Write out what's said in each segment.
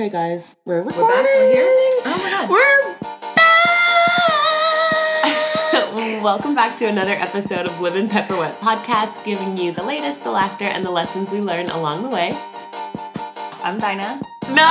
Hey guys, we're recording. We're back. We're here. Oh my god. We're back. Welcome back to another episode of Lemon Pepper Wet podcast, giving you the latest, the laughter, and the lessons we learn along the way. I'm Dinah. No! No!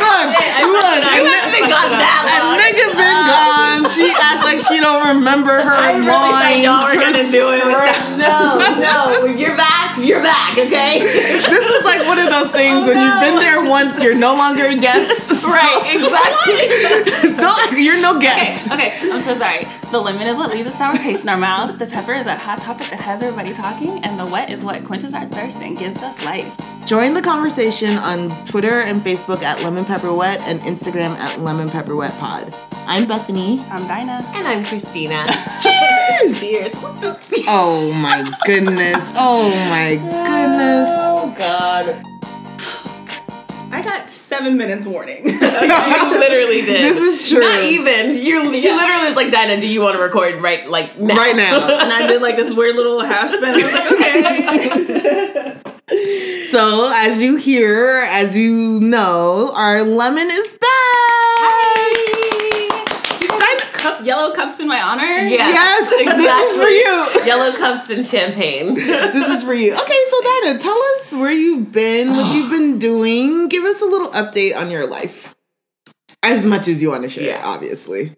Look, look, I a haven't been gone a that oh, long. nigga been gone. She act like she don't remember her I really lines. y'all were gonna do it. script. No, no, you're back. You're back. Okay. This is like one of those things Oh, when you've been there once, you're no longer a guest. right. Exactly. Don't, you're no guest. Okay, okay, I'm so sorry. The lemon is what leaves a sour taste in our mouth. The pepper is that hot topic that has everybody talking. And the wet is what quenches our thirst and gives us life. Join the conversation on Twitter and Facebook at Lemon Pepper Wet and Instagram at Lemon Pepper Wet Pod. I'm Bethany. I'm Dinah. and I'm Christina. Cheers! Cheers. Oh my goodness. Oh my goodness. Oh God. I got seven minutes warning. You literally did. This is true. Not even. You. She literally was like, "Dinah, do you want to record right like now?" Right now. and I did like this weird little half spin. I was like, okay. So, as you hear, as you know, our lemon is back. Dinah cup, yellow cups in my honor. Yeah. Yes, this is for you. Yellow cups and champagne. This is for you. Okay, so Dinah, tell us where you've been, what you've been doing. Give us a little update on your life. As much as you want to share, Yeah. obviously.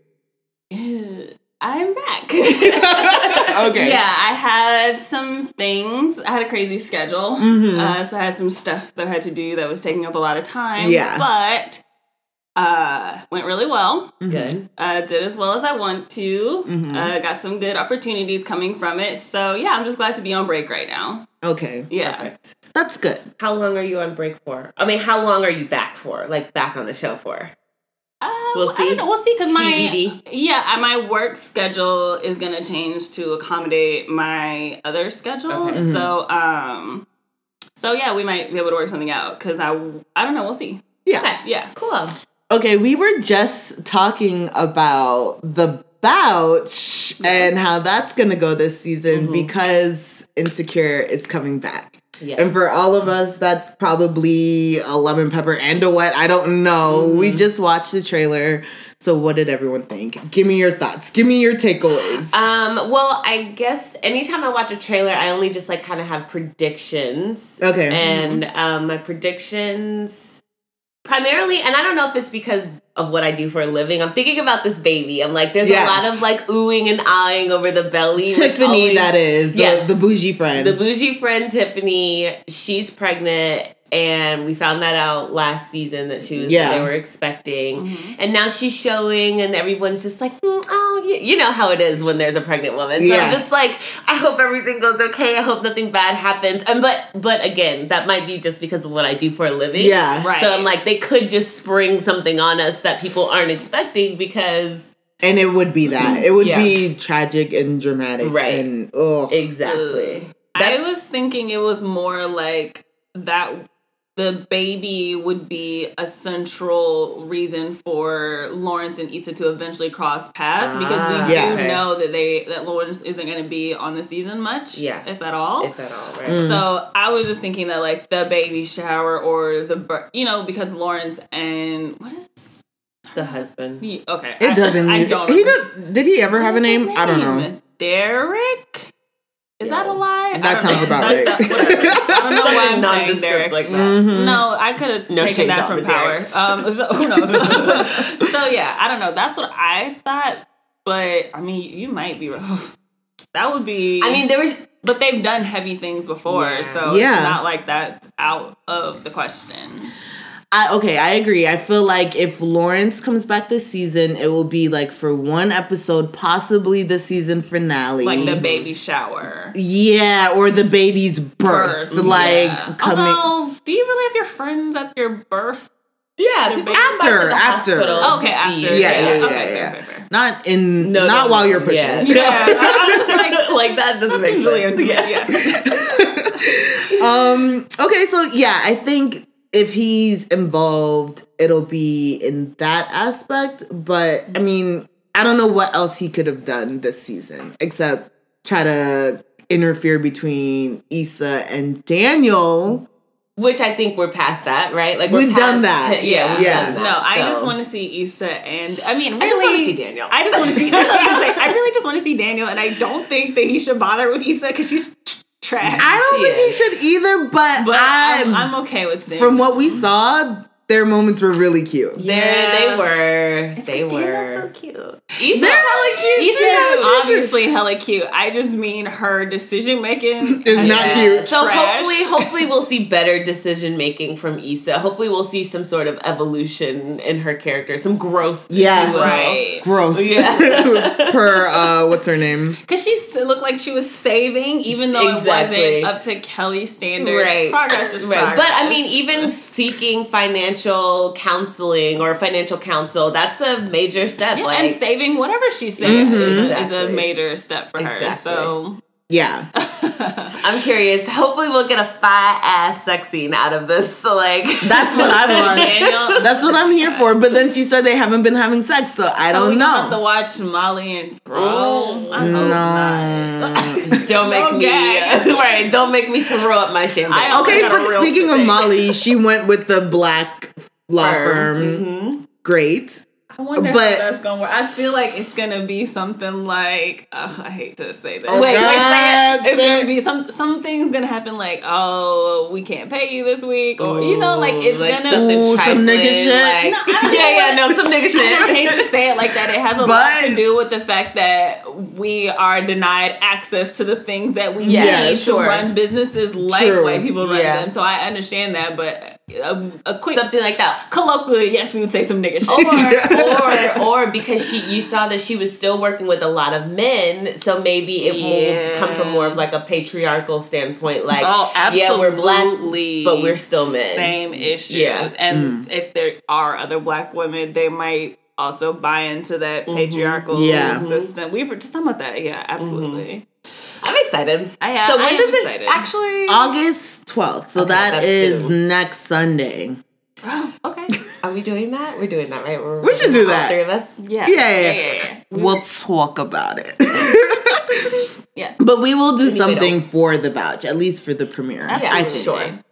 I'm back. Okay. Yeah, I had some things. I had a crazy schedule. Mhm. Uh, so I had some stuff that I had to do that was taking up a lot of time. Yeah. But uh, went really well. Good. Uh, did as well as I want to. Mhm. Uh, got some good opportunities coming from it. So yeah, I'm just glad to be on break right now. Okay. Yeah. That's good. How long are you on break for? I mean, how long are you back for? Like back on the show for? Uh, We'll I see. don't know. We'll see because my yeah, uh, my work schedule is gonna change to accommodate my other schedule. Okay. Mhm. So um, so yeah, we might be able to work something out because I I don't know. We'll see. Yeah. Okay. Yeah. Cool. Okay, we were just talking about the Bouch and how that's gonna go this season Mhm. because Insecure is coming back. Yes. And for all of us, that's probably a lemon pepper and a wet. I don't know. We Mhm. just watched the trailer. So what did everyone think? Give me your thoughts. Give me your takeaways. Um, well, I guess anytime I watch a trailer, I only just like kind of have predictions. Okay. And um, my predictions primarily, and I don't know if it's because of what I do for a living. I'm thinking about this baby. I'm like, there's Yeah. a lot of like oohing and eyeing over the belly. Tiffany, always- that is the, Yes. the bougie friend. The bougie friend Tiffany, she's pregnant, and we found that out last season that she was. Yeah. they were expecting, Mhm. and now she's showing, and everyone's just like, "Hmm, oh, you, you know how it is when there's a pregnant woman. So Yeah. I'm just like, I hope everything goes okay. I hope nothing bad happens. And but but again, that might be just because of what I do for a living. yeah. Right. So I'm like, they could just spring something on us that people aren't expecting because And it would be that. It would Yeah. be tragic and dramatic. Right. And oh. exactly. I was thinking it was more like that the baby would be a central reason for Lawrence and Issa to eventually cross paths because Ah, we do okay. know that they that Lawrence isn't going to be on the season much, Yes, if at all. If at all, right? Mm. So I was just thinking that like the baby shower or the you know because Lawrence and what is The husband. he, okay It I- doesn't. I, he don't he remember. did he ever have a What is name? I don't know. Derek. Is that a lie? That sounds about That's- right. that's. I don't know why I'm saying nondescript Derek. like that. Mhm. No, I could have No taken that from Power. Um, so, who knows? so yeah, I don't know. That's what I thought, but I mean, you might be wrong. That would be. I mean, there was but they've done heavy things before, Yeah. so Yeah. it's not like that's out of the question. I okay, I agree. I feel like if Lawrence comes back this season, it will be like for one episode, possibly the season finale. Like the baby shower. Yeah, or the baby's birth. Birth, like yeah. coming Although, do you really have your friends at your birth? yeah, people people come come After, after. Okay, after. see Yeah, yeah, yeah, okay, yeah. fair, fair, fair. not in No, not no, while no, you're pushing. yeah. Yeah, I'm just like, like that doesn't make sense. intimate, Yeah. yeah. um okay so yeah i think if he's involved it'll be in that aspect but i mean i don't know what else he could have done this season except try to interfere between Issa and Daniel which I think we're past that, right? Like We've we're done past- that. Yeah, we've Yeah. done that. No, I so. just want to see Issa and I mean, really, I just wanna see Daniel. I just want to see. I, was. I really just want to see Daniel, and I don't think that he should bother with Issa because she's trash. I don't She think is. he should either, but, but I'm, I'm, I'm okay with Daniel. from what we saw, their moments were really cute. There Yeah. they were. It's they 'cause Daniel's were. so cute. Issa's They're hella cute. Issa's too. hella cute. obviously hella cute. I just mean her decision making Is not cute. So Trash. hopefully, hopefully we'll see better decision making from Issa. Hopefully we'll see some sort of evolution in her character, some growth. Yeah. Right. Growth. Yeah. her uh, what's her name? Because she looked like she was saving, even though Exactly. it wasn't up to Kelly standards. Right. Progress is Right. progress. But I mean, even seeking financial counseling or financial counsel, that's a major step. Yeah, like, and saving whatever she said Mhm. is, a, is a major step for her. Exactly. So Yeah. I'm curious. Hopefully, we'll get a fire ass sex scene out of this. So, like, That's what I want. Daniel. That's what I'm here for. But then she said they haven't been having sex, so I So don't know. we Have to watch Molly and Bro. I. No. don't make me Okay. right. Don't make me throw up my champagne. Okay, but speaking of. Molly, she went with the black law firm. Mhm. Great. I wonder But- how that's gonna work. I feel like it's gonna be something like uh, I hate to say this. Oh, Wait, wait, God, It's gonna be some something's gonna happen like oh we can't pay you this week or you know like it's Like gonna something Ooh, some nigga shit. like- No, yeah, yeah, no, some nigga shit. I hate to say it like that. It has a lot to do with the fact that we are denied access to the things that we Yeah, need sure. to run businesses like True. white people run Yeah. them. So I understand that, but a, a quick Something like that. colloquially, yes, we would say some nigga shit. or or or because she you saw that she was still working with a lot of men, so maybe it Yeah. will come from more of like a patriarchal standpoint. Like, Oh, absolutely. yeah, we're black, but we're still men. Same issues. Yeah. And mm. if there are other black women, they might also buy into that Mm-hmm. patriarchal Yeah. Mm-hmm. system. We were just talking about that. Yeah, absolutely. Mm-hmm. I'm excited. I am- So I when am does excited. it actually? August 12th. So Okay, that's soon. next Sunday. Okay. Are we doing that? We're doing that, right? We're, We should do that. Three of us. Yeah. Yeah, yeah, yeah, yeah. We- We'll talk about it. Yeah. But we will do something for the badge, at least for the premiere. Yeah, I think. sure.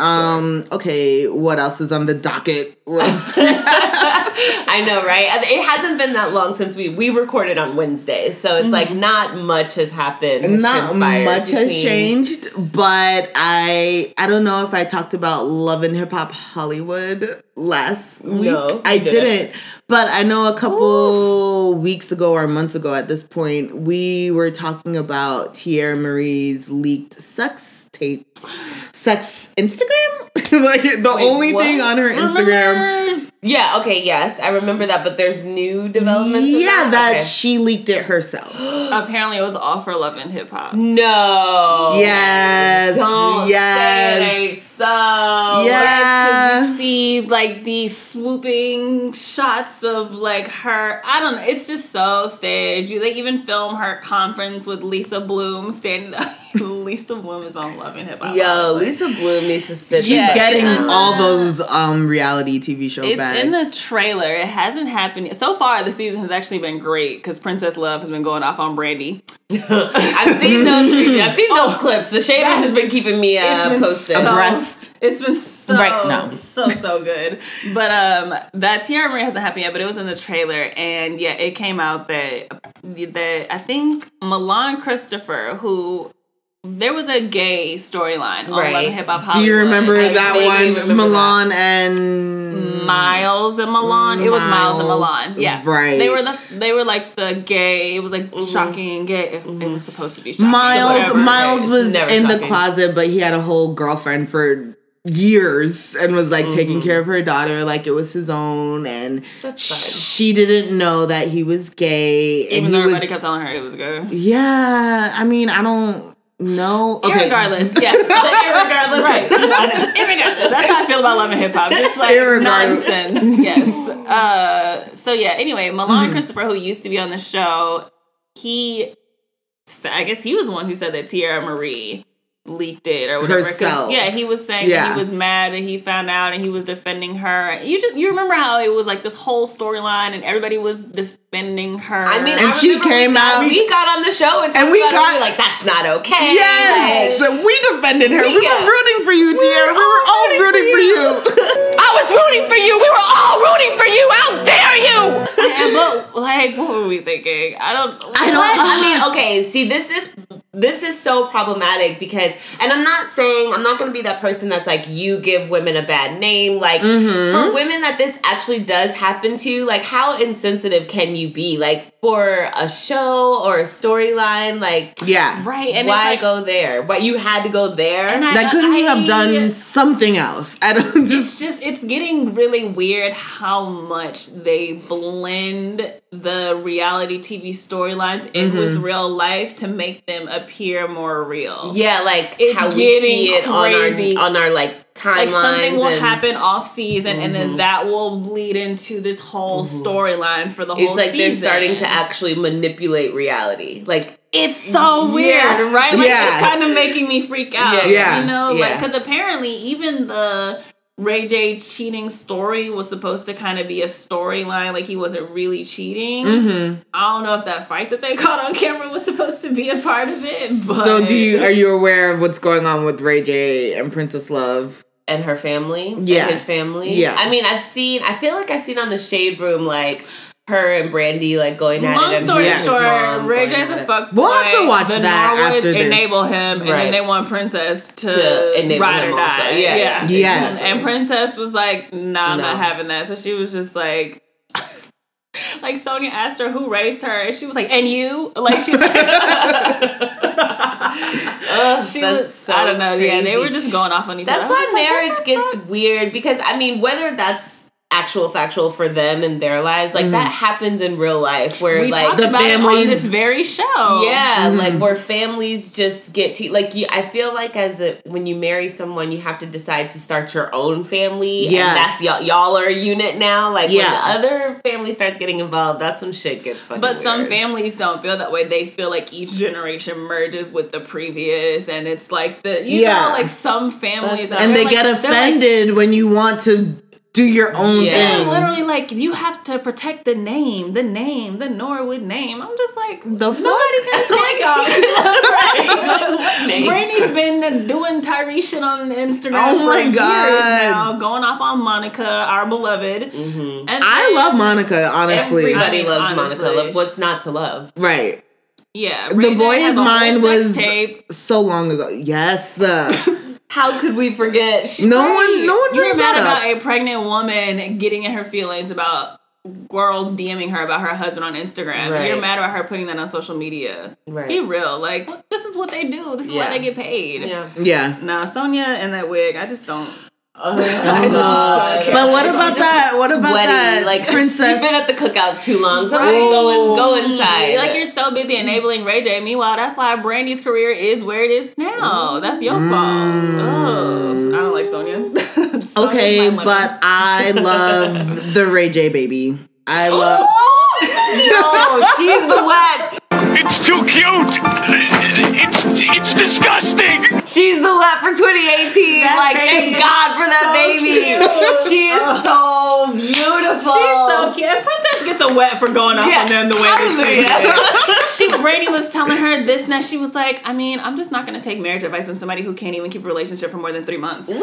Um, okay, what else is on the docket list? I know, right? It hasn't been that long since we we recorded on Wednesday, so it's like not much has happened. Not much has changed, but I I don't know if I talked about Love and Hip Hop Hollywood last week. No, I didn't. didn't. But I know a couple weeks ago or months ago at this point, we were talking about Teairra Mari's leaked sex tape, sex Instagram. like the Wait, only what? thing on her Instagram. Yeah. Okay. Yes, I remember that. But there's new developments. in Yeah, that, that Okay. she leaked it herself. Apparently, it was all for love and hip hop. no. Yes. Don't yes. say it ain't so. Yeah. Because you see like these swooping shots of like her. I don't know. It's just so staged. You- They even film her conference with Lisa Bloom standing. Up Lisa Bloom is on Love and Hip Hop. Yo, Lisa Bloom needs to sit. She's Yeah, getting it's all those um reality TV show It's bags. in the trailer. It hasn't happened yet. so far. The season has actually been great because Princess Love has been going off on Brandy. I've seen those. I've seen those clips. The shaving has been keeping me It's uh, been posted. so- Abreast. It's been so Right now. so so good. But um that Teairra Mari hasn't happened yet, but it was in the trailer and yeah, it came out that that I think Milan Christopher, who there was a gay storyline on Right. Love Hip Hop Do you remember I that one? remember Milan and Miles and Milan. It was Miles and Milan. Yeah, right. They were the they were like the gay. It was like shocking and gay. It, it was supposed to be shocking. Miles whatever. Miles was never in the closet, but he had a whole girlfriend for years and was like Mm-hmm. taking care of her daughter like it was his own and That's she didn't know that he was gay and Even he though was everybody kept telling her it was good. yeah i mean i don't know okay Irregardless, yes. Irregardless, right? I know. Irregardless, that's how I feel about love and hip hop. Just like nonsense. Yes. Uh, so yeah. Anyway, Milan Mm-hmm. Christopher, who used to be on the show, he, I guess he was the one who said that Teairra Mari leaked it or whatever. 'cause, Herself. Yeah, he was saying that Yeah. he was mad that he found out and he was defending her. You just you remember how it was like this whole storyline and everybody was defending her. I mean, And I she came we got, out- We got on the show and, And we got- we like, "That's not okay." Yes, Like, we defended her. We, We got- were rooting for you, Teairra. We were all rooting for you. I was rooting for you. We were all rooting for you. How dare you? Yeah, but like, what were we thinking? I don't. I don't- But, I mean, okay, see, this is this is so problematic because, and I'm not saying I'm not going to be that person that's like you give women a bad name. Like Mm-hmm. for women that this actually does happen to, like how insensitive can you be? Like for a show or a storyline, like Yeah. Right, and why it's like, go there? But you had to go there. And I- Like, couldn't you have done something else? I don't it's just. just it's getting really weird how much they blend the reality TV storylines in with Mm-hmm. real life to make them appear more real. yeah, like It's how we getting see it crazy. on our on our like timelines. Like something will and happen off season, and Mm-hmm. then that will lead into this whole storyline for the whole. It's like they're starting to actually manipulate reality. Like It's so weird, Yeah. right? Like Yeah. it's kind of making me freak out. Yeah. Yeah. You know, like because apparently even the Ray J cheating story was supposed to kind of be a storyline, like he wasn't really cheating. Mm-hmm. I don't know if that fight that they caught on camera was supposed to be a part of it, but So, do you are you aware of what's going on with Ray J and Princess Love? And her family, Yeah. and his family. Yeah. I mean, I've seen. I feel like I've seen on the Shade Room like her and Brandy like going at Long it. and story his short, Ray going J's a it. fuck. We'll have to watch the that Norwoods after this. enable him, and Right. then they want Princess to, To ride him or die. also. Yeah, yeah. Yes. And Princess was like, "Nah, I'm No. not having that." So she was just like. Like Sonja asked her who raised her, and she was like, "And you?" Like she, Ugh, she that's was. so I don't know. Yeah, they were just going off on each That's other. That's why like, oh marriage gets weird because I mean, whether that's actual factual for them and their lives, like that happens in real life where Mm. We like the families- this very show. Yeah, Mm-hmm. like where families just get to like you. I feel like as a when you marry someone, you have to decide to start your own family. Yeah, and that's y'all. Y'all are a unit now. Like Yeah. when the other family starts getting involved, that's when shit gets fucking. But some families don't feel that way. They feel like each generation merges with the previous, and it's like the you Yeah. know, like some families, And they're like- get they're like- offended when you want to do your own Yeah. They're thing. literally like you have to protect the name, the name, the Norwood name. I'm just like The nobody fuck? can stand y'all. right? Name. Brandy's been doing Tyree shit on Instagram Oh for my years God. now, going off on Monica, our beloved. Mm-hmm. And I love Monica, honestly. Everybody I loves honestly. Monica. What's not to love? Right. Yeah, The Ray J Boy has Is Mine was- tape. So long ago. Yes. uh, How could we forget? She no one no one You were brings mad that about up. a pregnant woman getting in her feelings about girls DMing her about her husband on Instagram. Right. You're mad about her putting that on social media. Right. Be real. Like, this is what they do. This is Yeah. why they get paid. Yeah. Yeah. Nah, Sonja and that wig, I just don't. I Uh, but what about that? What about sweaty, that? Like princess? You've been at the cookout too long. So Right. go, in, go inside. Like you're so busy enabling Ray J. Meanwhile, that's why Brandy's career is where it is now. That's your fault. Oh, I don't like Sonja. Sonja's okay, but I love the Ray J baby. I love. no, she's the wet. It's too cute. It's it's disgusting. She's the wet for 2018. That like, thank God for that so baby. cute. She is so beautiful. She's so cute. And Princess gets a wet for going off Yeah. on them the way that she did. She Brady was telling her this and that. She was like, I mean, I'm just not gonna take marriage advice from somebody who can't even keep a relationship for more than three months.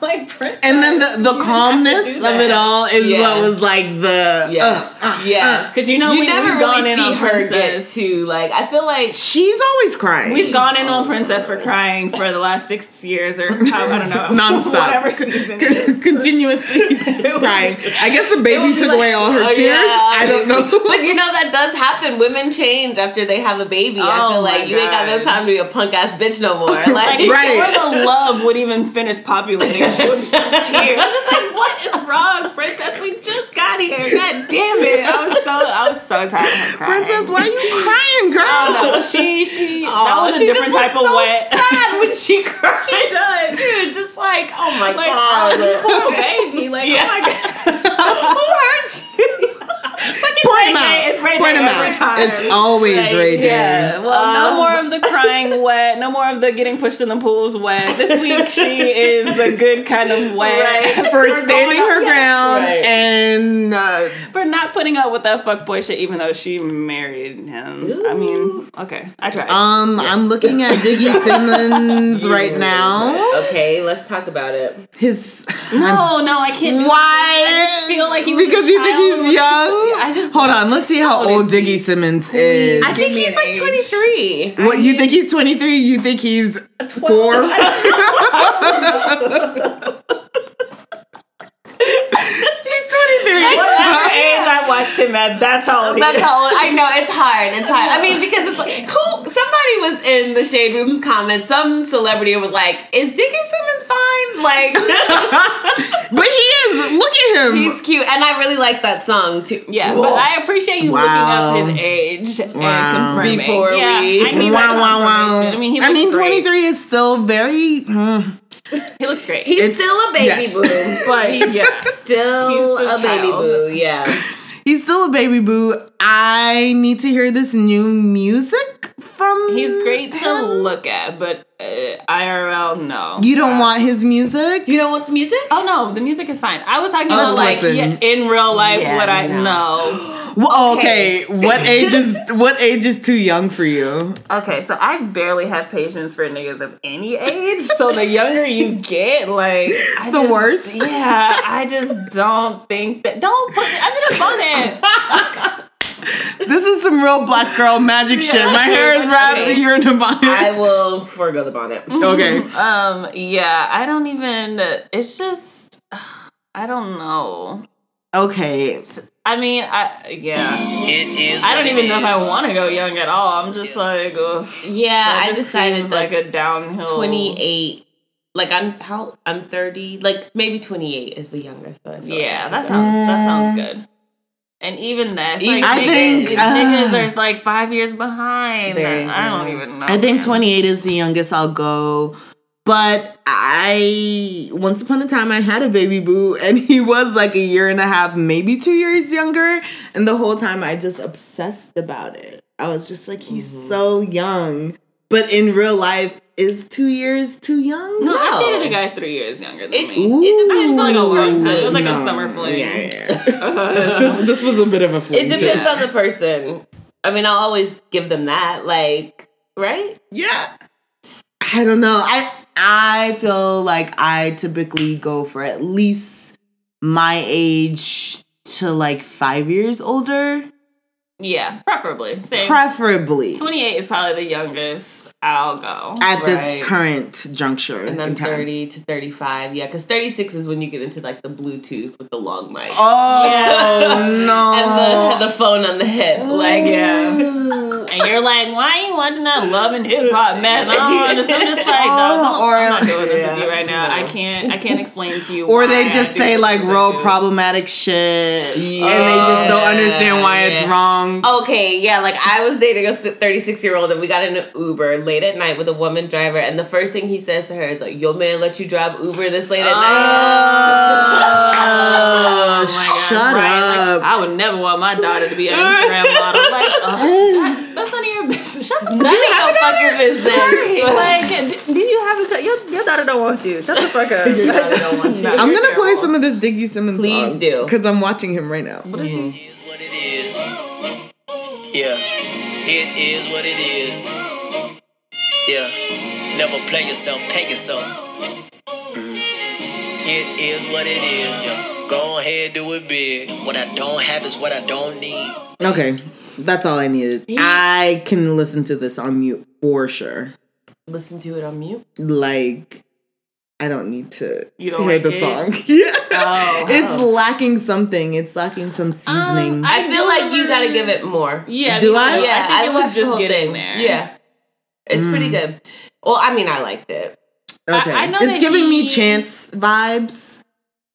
Like Princess. And then the, the calmness of it all is Yeah. what was like the. Yeah. uh, uh, yeah. Cause you know you we, never we've gone really in see on her Princess. get to like. I feel like She's always crying. We've gone in on Princess for crying for the last six years or how, I don't know nonstop, whatever season. continuously crying. I guess the baby took like- away all her Oh, tears. yeah. I don't know. but you know that does happen. Women change after they have a baby. I Oh feel my like you ain't got no time to be a punk ass bitch no more. Like, Like, Right. Or the love would even finish populating. She would. I'm just like, what is wrong, Princess? We just got here. God damn it! I was so I was so tired of her crying. Princess, why are you crying, girl? I don't know. She she that Aw, was a different just type of looks so wet. sad when she cries. she does. Dude, just like, oh my Like god. oh, poor baby. Like oh my god. Who hurt you? Point him out. It's Ray Point J him every out. time. It's always Like, Ray J. Yeah. Well, Um, no more of the crying wet. No more of the getting pushed in the pools wet. This week she is the good kind of wet Right. For standing her ground Right. and uh, for not putting up with that fuckboy shit, even though she married him. I mean, okay, I tried. um, I'm looking at Diggy Simmons right now. Okay, let's talk about it. His no, no, I can't. why? I just feel like he because a you think he's young. I just hold on. Let's see how oh, old old is he? Diggy Simmons is. I think he's like 23. what you think he's 23? You think he's four? he's 23. Whatever age I watched him at, that's how old That's is. how I know it's hard. It's hard. I mean, because it's like who somebody was in the shade room's comments. Some celebrity was like, "Is Diggy Simmons fine?" Like But he is. Look at him. he's cute, and I really like that song too. Yeah, Whoa. but I appreciate you Wow. looking up his age Wow. and confirming. Before yeah, we- I need wow, wow, wow. I mean, I mean, 23 is still very. hmm. He looks great. he's It's- still a baby yes. boo. but yeah, Still He's a a, baby boo. Yeah. He's still a baby boo. I need to hear this new music from. he's great to look at, but uh, IRL, no. You don't want his music? You don't want the music? Oh no, the music is fine. I was talking Let's about like yeah, in real life Yeah, what I no. know. Well, okay. what age is what age is too young for you? Okay, so I barely have patience for niggas of any age. So the younger you get, like I The just- worst? Yeah, I just don't think that. Don't put. I'm in a bonnet. This is some real black girl magic shit. My hair is wrapped. Okay. You're in a bonnet. I will forego the bonnet. okay. Um, yeah, I don't even. It's just, I don't know. Okay. I mean, I yeah, It is. I don't even know if I want to go young at all. I'm just like, ugh, Yeah, that I just decided seems like a downhill. 28. Like I'm how I'm 30. Like maybe 28 is the youngest that I feel Yeah, like. that sounds that sounds good. And even that, like I niggas, think, uh, niggas are like five years behind. I don't even know. I think 28 is the youngest I'll go. But I once upon a time I had a baby boo and he was like a year and a half, maybe two years younger. And the whole time I just obsessed about it. I was just like, he's Mm-hmm. so young. But in real life, is two years too young? No, I dated a guy three years younger than It's- me. it depends on Like a the person. person. It was like No. a summer fling. Yeah, yeah. Uh-huh. this, this was a bit of a fling. It too. depends on the person. I mean, I'll always give them that. Like, right? Yeah. I don't know. I I feel like I typically go for at least my age to like five years older. Yeah, preferably. Same. Preferably 28 is probably the youngest I'll go. at Right. this current juncture. And then in time. 30 to 35. Yeah, because 36 is when you get into like the Bluetooth with the long mic. Oh no. And the, the phone on the hip. Like, yeah. Oh. And you're like, why are you watching that love and hip hop mess? I don't understand. I'm just like, no, don't, Or- I'm not doing this with you right now. I can't. I can't explain to you. or why they just say like real problematic shit and they just don't understand why it's wrong. Okay, yeah, like I was dating a 36 year old and we got in an Uber late at night with a woman driver, and the first thing he says to her is like, "Your man let you drive Uber this late at Oh, Oh my God, shut right? up. Like, I would never want my daughter to be an Instagram model. Like, uh, that, that's none of your business. Shut the night." None of your fucking business. like, do, do you have a child? Your, your daughter don't want you. Shut the fuck up. Your daughter don't want you. No, I'm gonna play some of this Diggy Simmons Please do. because I'm watching him right now. What is he? is what it is. Yeah, it is what it is. Yeah, never play yourself, pay yourself. Mhm. It is what it is. Yeah. Go ahead, do it big. What I don't have is what I don't need. Okay, that's all I needed. I can listen to this on mute for sure. Listen to it on mute. Like, I don't need to You don't hear like the it? song. yeah, Oh. it's lacking something. It's lacking some seasoning. Um, I feel like you gotta give it more. Yeah. Do I? Yeah, I think it was watched the just whole getting thing. there. Yeah, it's pretty good. Well, I mean, I liked it. okay, I know it's that giving me Chance vibes.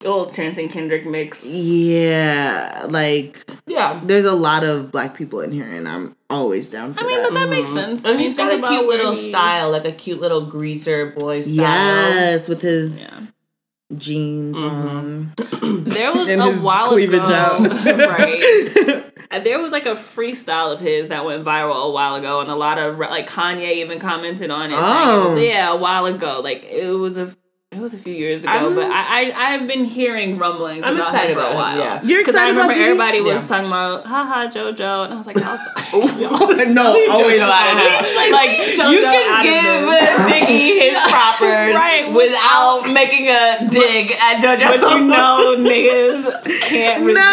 A little Chance and Kendrick mix. Yeah, like Yeah, there's a lot of black people in here, and I'm always down for I mean, that. but that makes sense. and You he's got a cute little he- style, like a cute little greaser boy style. yes, with his Yeah. jeans Mm-hmm. on. There was And a his while cleavage ago, out. right? there was like a freestyle of his that went viral a while ago, and a lot of like Kanye even commented on it. Oh. saying, yeah, a while ago. Like it was a. It was a few years ago, I'm- but I, I I've been hearing rumblings I'm about excited him for about a it, while. yeah. You're 'Cause I excited about remember Diddy? everybody was Yeah. talking about haha JoJo, and I was like, I'll stop. no, always like JoJo you can this. give Nicki his proper Right, without making a dig at JoJo. But you know, niggas can't resist.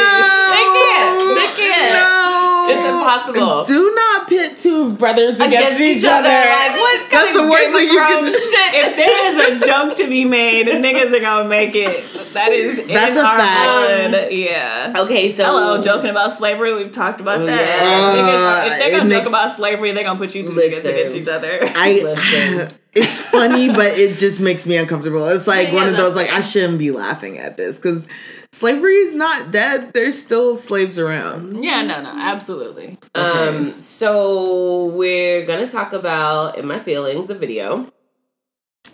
They can't. They can't. No, It's impossible. Do not pit two brothers against, against each other. Like what? That's kind the of worst thing you can do. Shit. If there is a joke to be made, niggas are gonna make it. That is That's in a our fact. blood. Yeah. Okay, so Hello, joking about slavery. We've talked about Oh, that. yeah. Niggas- if Uh, they're gonna makes- joke about slavery, they're gonna put you two Listen. niggas against each other. I. Listen. It's funny, but it just makes me uncomfortable. It's like Yeah, one of those like I shouldn't be laughing at this because slavery is not dead. There's still slaves around. yeah, no, no, absolutely. Um, so we're gonna talk about in my feelings the video.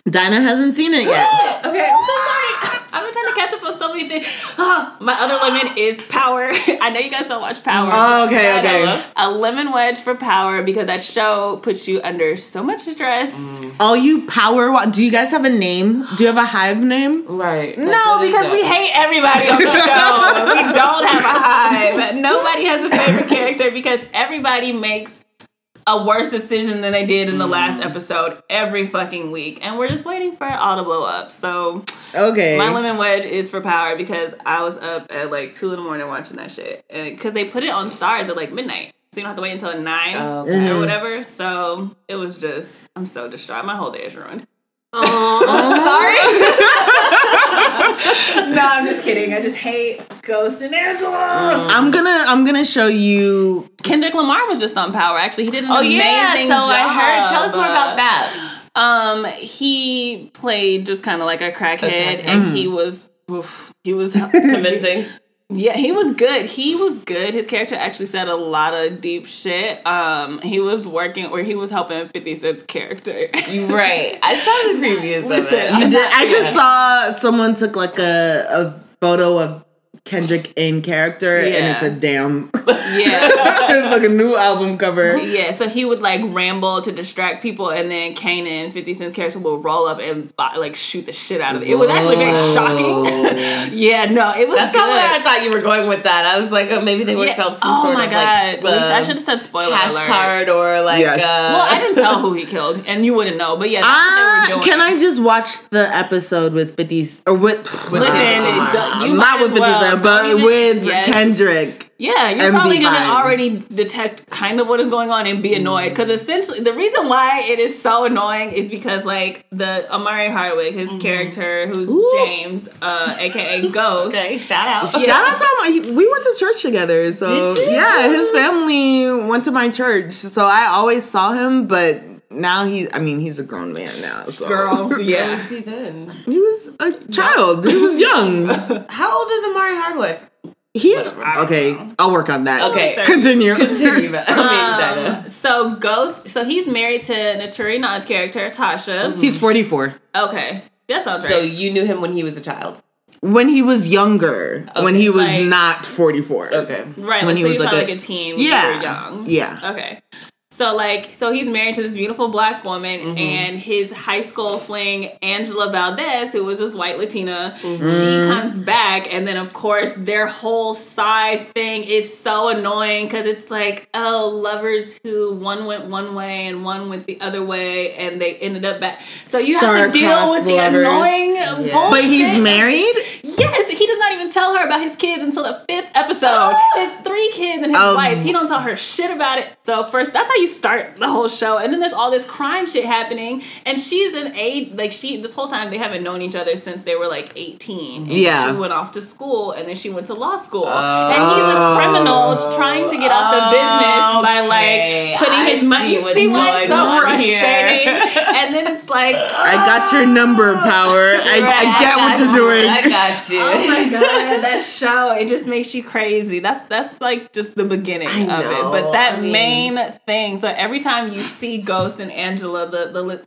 Dinah hasn't seen it yet. Okay, I'm so sorry. I've been trying to catch up on so many things. Ah, my other lemon is Power. I know you guys don't watch Power. Oh, okay, okay. A lemon wedge for Power because that show puts you under so much stress. All you power, do you guys have a name? Do you have a hive name? Right. No, because we hate everybody on the show. we don't have a hive. Nobody has a favorite character because everybody makes a worse decision than they did in the mm. last episode every fucking week. And we're just waiting for it all to blow up. So Okay. my lemon wedge is for power because I was up at like two in the morning watching that shit. And because they put it on stars at like midnight. So you don't have to wait until nine oh, okay. or whatever. So it was just I'm so distraught. My whole day is ruined. no, I'm just kidding. I just hate Ghost and Angela. I'm gonna I'm gonna show you. Kendrick Lamar was just on Power. Actually, he did an Oh amazing yeah, so job. I heard. Tell us more about that. Um, he played just kind of like a crackhead, crackhead. and he was oof, he was Convincing. Yeah, he was good. He was good. His character actually said a lot of deep shit. Um, he was working or he was helping Fifty Cent's character. You right. I saw the previews of it. I'm I, did, I Yeah. just saw someone took like a a photo of Kendrick in character, and it's a damn. yeah. it's like a new album cover. Yeah, so he would like ramble to distract people, and then Kanan, 50 Cent's character, will roll up and uh, like shoot the shit out of it. It was actually very shocking. yeah, no, it was That's good. not where I thought you were going with that. I was like, oh, maybe they worked Yeah. out some oh sort my of god, like We- I uh, should have said spoiler cash alert. card or like. Yes. Uh, Well, I didn't tell who he killed, and you wouldn't know. But yeah, that's what Ah, they were doing. can I just watch the episode with 50 or with, with Listen, uh, the- you not might with as 50 well. Cent, but even- with Yes. Kendrick. Yeah, you're and probably gonna fine. already detect kind of what is going on and be annoyed because essentially the reason why it is so annoying is because like the Omari Hardwick, his character who's Ooh. James, uh, aka Ghost. okay, shout out. Shout out to him. We went to church together. So, Did you? yeah, his family went to my church. So, I always saw him, but now he's, I mean, he's a grown man now. So. Girl, yeah. was he then? He was a child. He was young. How old is Omari Hardwick? He's, okay, I'll work on that. Okay. Continue. Continue. I mean, Dinah. Um, so Ghost, so he's married to Naturi Naughton's character Tasha. He's 44. Okay, that sounds right. So you knew him when he was a child. When he was younger, when he was like- not 44. Okay. right, when like, he so was he's like a- like a teen. When Yeah. you were young. Yeah. Okay. So like, so he's married to this beautiful black woman, Mm-hmm. and his high school fling Angela Valdez, who was this white Latina, Mm-hmm. she comes back, and then of course their whole side thing is so annoying because it's like, oh, lovers who one went one way and one went the other way, and they ended up back. So you have to deal with the annoying Yeah. bullshit. But he's married? Yes, he does not even tell her about his kids until the fifth episode. His three kids and his Um, wife. He don't tell her shit about it. So first, that's how you start the whole show, and then there's all this crime shit happening. And she's an age like she this whole time they haven't known each other since they were like 18. And Yeah. she went off to school, and then she went to law school. Oh, and he's a oh. criminal trying to get out the business by like putting I his money. see You what's see what's so here. frustrating? and then it's like I got your number, oh. Power. I, I get what you're doing. I got you. Oh my god, that show it just makes you crazy. That's that's like just the beginning I of it. But that I mean- main thing, so every time you see Ghost and Angela, the the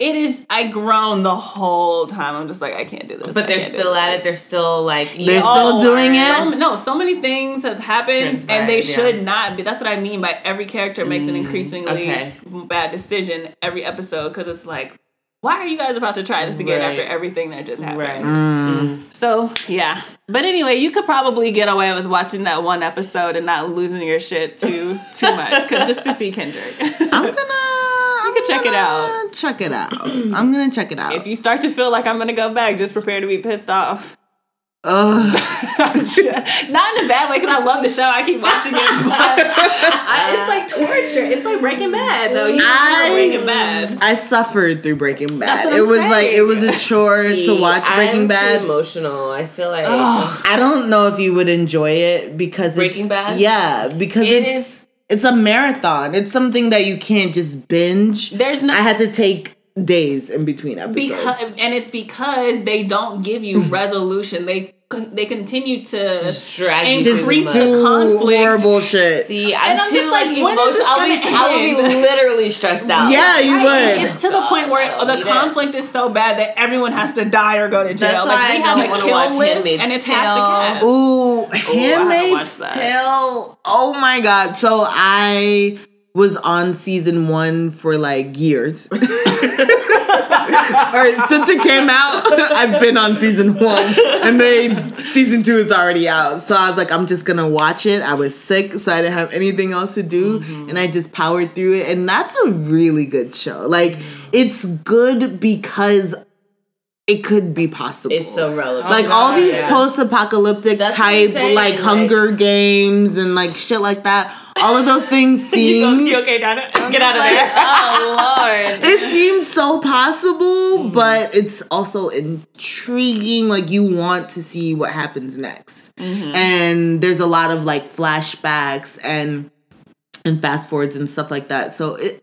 it is. I groan the whole time. I'm just like, I can't do this. But I they're still at it. They're still like They're still oh, doing it? So, no, so many things have happened, and they Transpired, yeah. should not be. That's what I mean by every character makes an mm, increasingly okay. bad decision every episode because it's like, why are you guys about to try this again Right. after everything that just happened? Right. Mm. So yeah, but anyway, you could probably get away with watching that one episode and not losing your shit too too much, cause just to see Kendrick. I'm gonna. You can check it out. Check it out. I'm gonna check it out. if you start to feel like I'm gonna go back, just prepare to be pissed off. Ugh. Not in a bad way, because I love the show. I keep watching it, but I, it's like torture. It's like Breaking Bad, though. You know Breaking Bad. I, I suffered through Breaking Bad. what It I'm was like it was a chore to watch Breaking I'm Bad. Too emotional. I feel like I don't know if you would enjoy it because Breaking it's, Bad? Yeah, because It it's it's a marathon. It's something that you can't just binge. There's no- I had to take days in between episodes. because and it's because they don't give you resolution. They they continue to Just drag increase through the the conflict. horrible shit. See, I'm, And I'm too just like, like, when is emotional. I'll be, I will be literally stressed out. Yeah, you Right, would. It's to the point where I the conflict is so bad that everyone has to die or go to jail. That's like why we I have don't a wanna kill watch list, Handmaid's and it's half the cast. Ooh, haven't Handmaid's. Tale. Oh my god. So I was on season one for like years. or since it came out, I've been on season one. And they season two is already out. So I was like, I'm just gonna watch it. I was sick, so I didn't have anything else to do. Mm-hmm. And I just powered through it. And that's a really good show. Like, it's good because it could be possible. It's so relevant. Like all these Yeah. post-apocalyptic That's type saying, like like- Hunger Games and like shit like that. All of those things You, seem go, you okay, Donna? Get out of Like, there. oh lord. it seems so possible, Mm-hmm. but it's also intriguing. Like you want to see what happens next, Mm-hmm. and there's a lot of like flashbacks and and fast forwards and stuff like that. So it,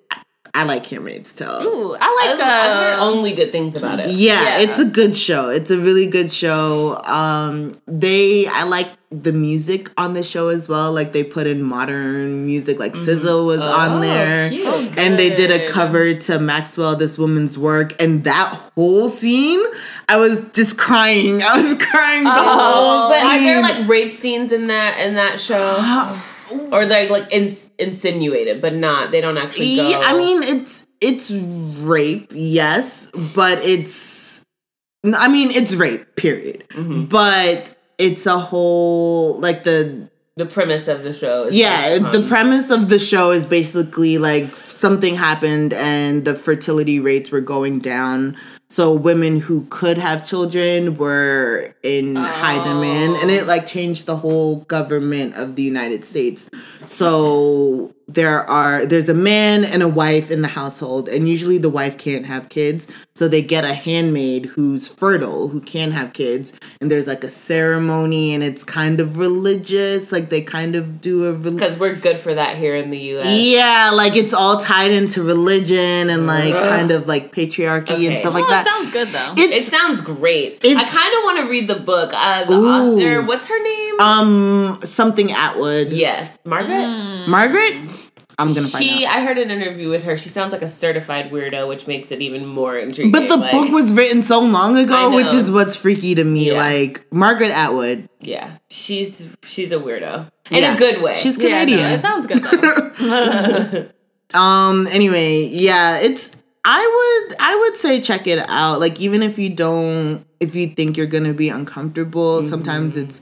I like Handmaid's Tale. Ooh, I I've, like I've heard uh, only good things about it. Yeah, Yeah. it's a good show. It's a really good show. Um they I like the music on the show as well. Like they put in modern music like SZA was on there. cute. And they did a cover to Maxwell This Woman's Work and that whole scene I was just crying. I was crying the whole But are there like rape scenes in that in that show? or they're like ins- insinuated, but not. They don't actually go. Yeah, I mean it's it's rape, yes, but it's I mean it's rape, period. Mm-hmm. But it's a whole like the the premise of the show. Is yeah, the premise of the show is basically like something happened and the fertility rates were going down. So women who could have children were in high demand and it oh. like changed the whole government of the United States. So there are there's a man and a wife in the household and usually the wife can't have kids. So they get a handmaid who's fertile who can have kids and there's like a ceremony and it's kind of religious like they kind of do a religious because we're good for that here in the U.S. yeah, like it's all tied into religion and like kind of like patriarchy and Okay. stuff Oh, like it that. sounds good though. It sounds great. It's- I kind of want to read the book. Uh, the Ooh. author, what's her name? um something Atwood. yes, Margaret. Margaret? I'm gonna find She, out. I heard an interview with her. She sounds like a certified weirdo, which makes it even more intriguing. But the like, book was written so long ago, which is what's freaky to me. Yeah. Like Margaret Atwood. yeah, she's she's a weirdo in Yeah. a good way. She's yeah, no, Canadian. it sounds good though. Um. Anyway, yeah, it's. I would. I would say check it out. Like even if you don't, if you think you're gonna be uncomfortable, Mm-hmm. sometimes it's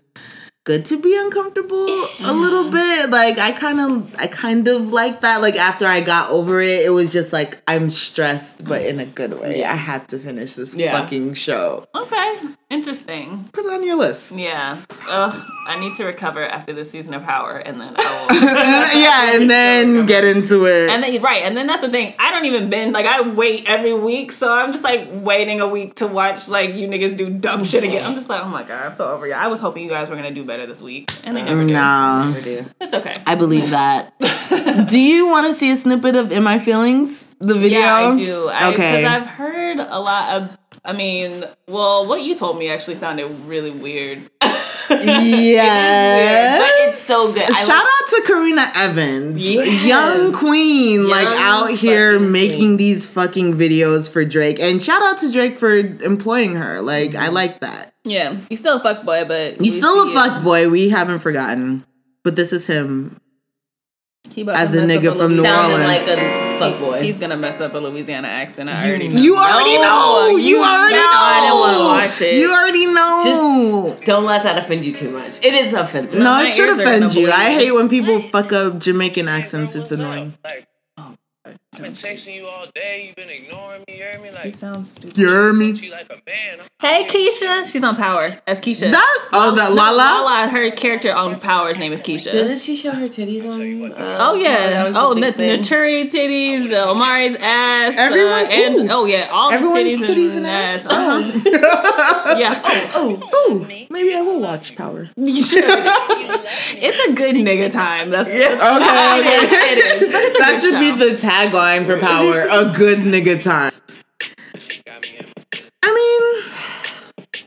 good to be uncomfortable a little bit. Like I kind of, I kind of like that. Like after I got over it, it was just like I'm stressed, but in a good way. I have to finish this Yeah. fucking show. okay, interesting. Put it on your list. Yeah. Ugh, I need to recover after this season of Power, and then I will. yeah, and then get into it. and then right, and then that's the thing. I don't even bend. Like I wait every week, so I'm just like waiting a week to watch like you niggas do dumb shit again. I'm just like, oh my god, I'm so over you. I was hoping you guys were gonna do better this week, and they never do. nah. Never do. It's okay. I believe that. do you want to see a snippet of "In My Feelings"? The video. Yeah, I do. I, okay. Because I've heard a lot of. I mean, well, what you told me actually sounded really weird. yeah. But it's so good. Shout out out to Karena Evans, Yes. young queen, like out here making queen. these fucking videos for Drake. And shout out to Drake for employing her. Like I mm-hmm. like that. Yeah, you still a fuck boy, but He's we still a it. fuck boy. We haven't forgotten. But this is him He as a nigga from New Orleans. like a fuck boy. He's gonna mess up a Louisiana accent. I already know. you already know. You already know. know. I don't wanna watch it. You already know. Just don't let that offend you too much. It is offensive. no, my it should ears are gonna offend you. I hate when people fuck up Jamaican accents. It's annoying. Like, I've been texting you all day. You've been ignoring me. You hear me? He Like, sounds stupid. You hear me? you like a man. I'm Hey Keisha, she's on Power That's Keisha. That oh that No, Lala. Lala, her character on Power's name is Keisha. Doesn't she show her titties on? Uh, Oh yeah! that Oh, big Nat- Naturi titties, uh, Omari's ass, Everyone- uh, and oh yeah, all the Everyone's titties, titties and and ass. ass. Uh-huh. yeah. Oh, oh, Ooh, maybe I will watch Power. you should. it's a good nigga time. That's, Okay, okay. it is. But it's a That good should be the tagline for Power. A good nigga time. I mean,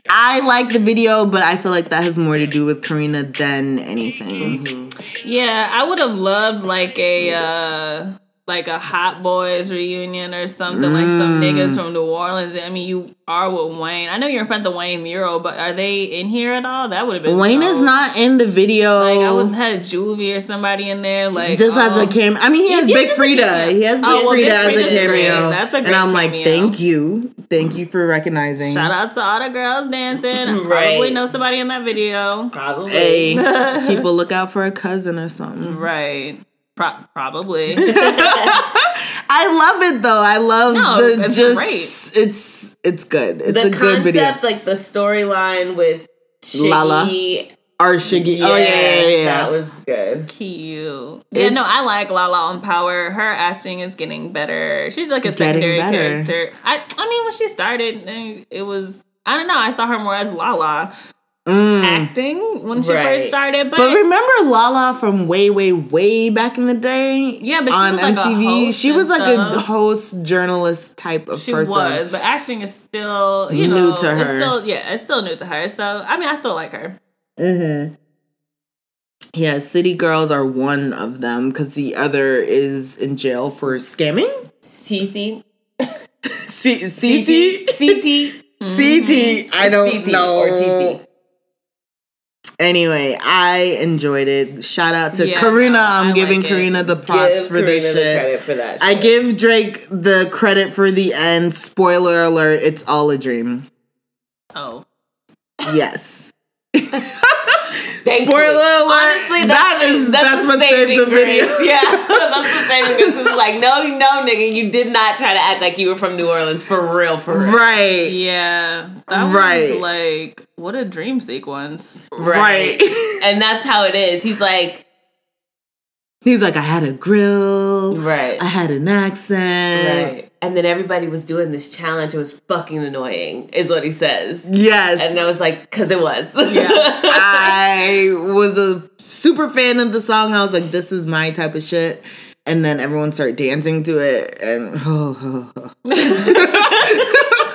I like the video, but I feel like that has more to do with Karena than anything. Yeah, I would have loved like a uh like a Hot Boys reunion or something, like some Mm. niggas from New Orleans. I mean, you are with Wayne. I know you're in front of the Wayne mural, but are they in here at all? That would have been Wayne is not in the video. Like I would have had Juvie or somebody in there, like just as a um, cameo. I mean, he has yeah, Big Frida. He has Big Oh, well, Frida as a cameo. That's a and I'm like, cameo. thank you, thank you for recognizing. Shout out to all the girls dancing. I Right. Probably know somebody in that video. Probably. Hey, keep a lookout for a cousin or something. Right. Pro- probably. I love it though. I love No, the it's just great. it's it's good. It's the a good video. concept, like the storyline with Shiggy, Lala. Or Shiggy. oh yeah, yeah, yeah. that was good. Cute. Yeah, no, I like Lala on Power. Her acting is getting better. She's like a secondary better. character. I, I mean, when she started, eh, it was I don't know. I saw her more as Lala Mm. acting when she Right. first started, but, But remember Lala from way, way, way back in the day? Yeah, but she on was like a MTV. host she was like a host journalist type of person. she person. was. But acting is still you New know to It's her. still yeah, it's still new to her. So I mean, I still like her. Mm-hmm. Yeah, City Girls are one of them because the other is in jail for scamming. CC. C- CT? CT, CT. I don't CT know. or TC. Anyway, I enjoyed it. Shout out to Yeah, Karena. no, I'm I giving like it. Karena the props Give for this shit. the credit for that. I give Drake the credit for the end. Spoiler alert, it's all a dream. Oh, Yes. Thankfully. Spoiler alert. Honestly, That that's, is- that's, that's the what saved saving the grace. video. Yeah, that's the saving grace. It's like, no, no, nigga, you did not try to act like you were from New Orleans for real, for real. Right. yeah, that Right. was like what a dream sequence. Right. and that's how it is. He's like, He's like, I had a grill. right, I had an accent. right. And then everybody was doing this challenge. It was fucking annoying, is what he says. Yes. And I was like, because it was. Yeah. I was a super fan of the song. I was like, this is my type of shit. And then everyone started dancing to it, and oh, oh, oh.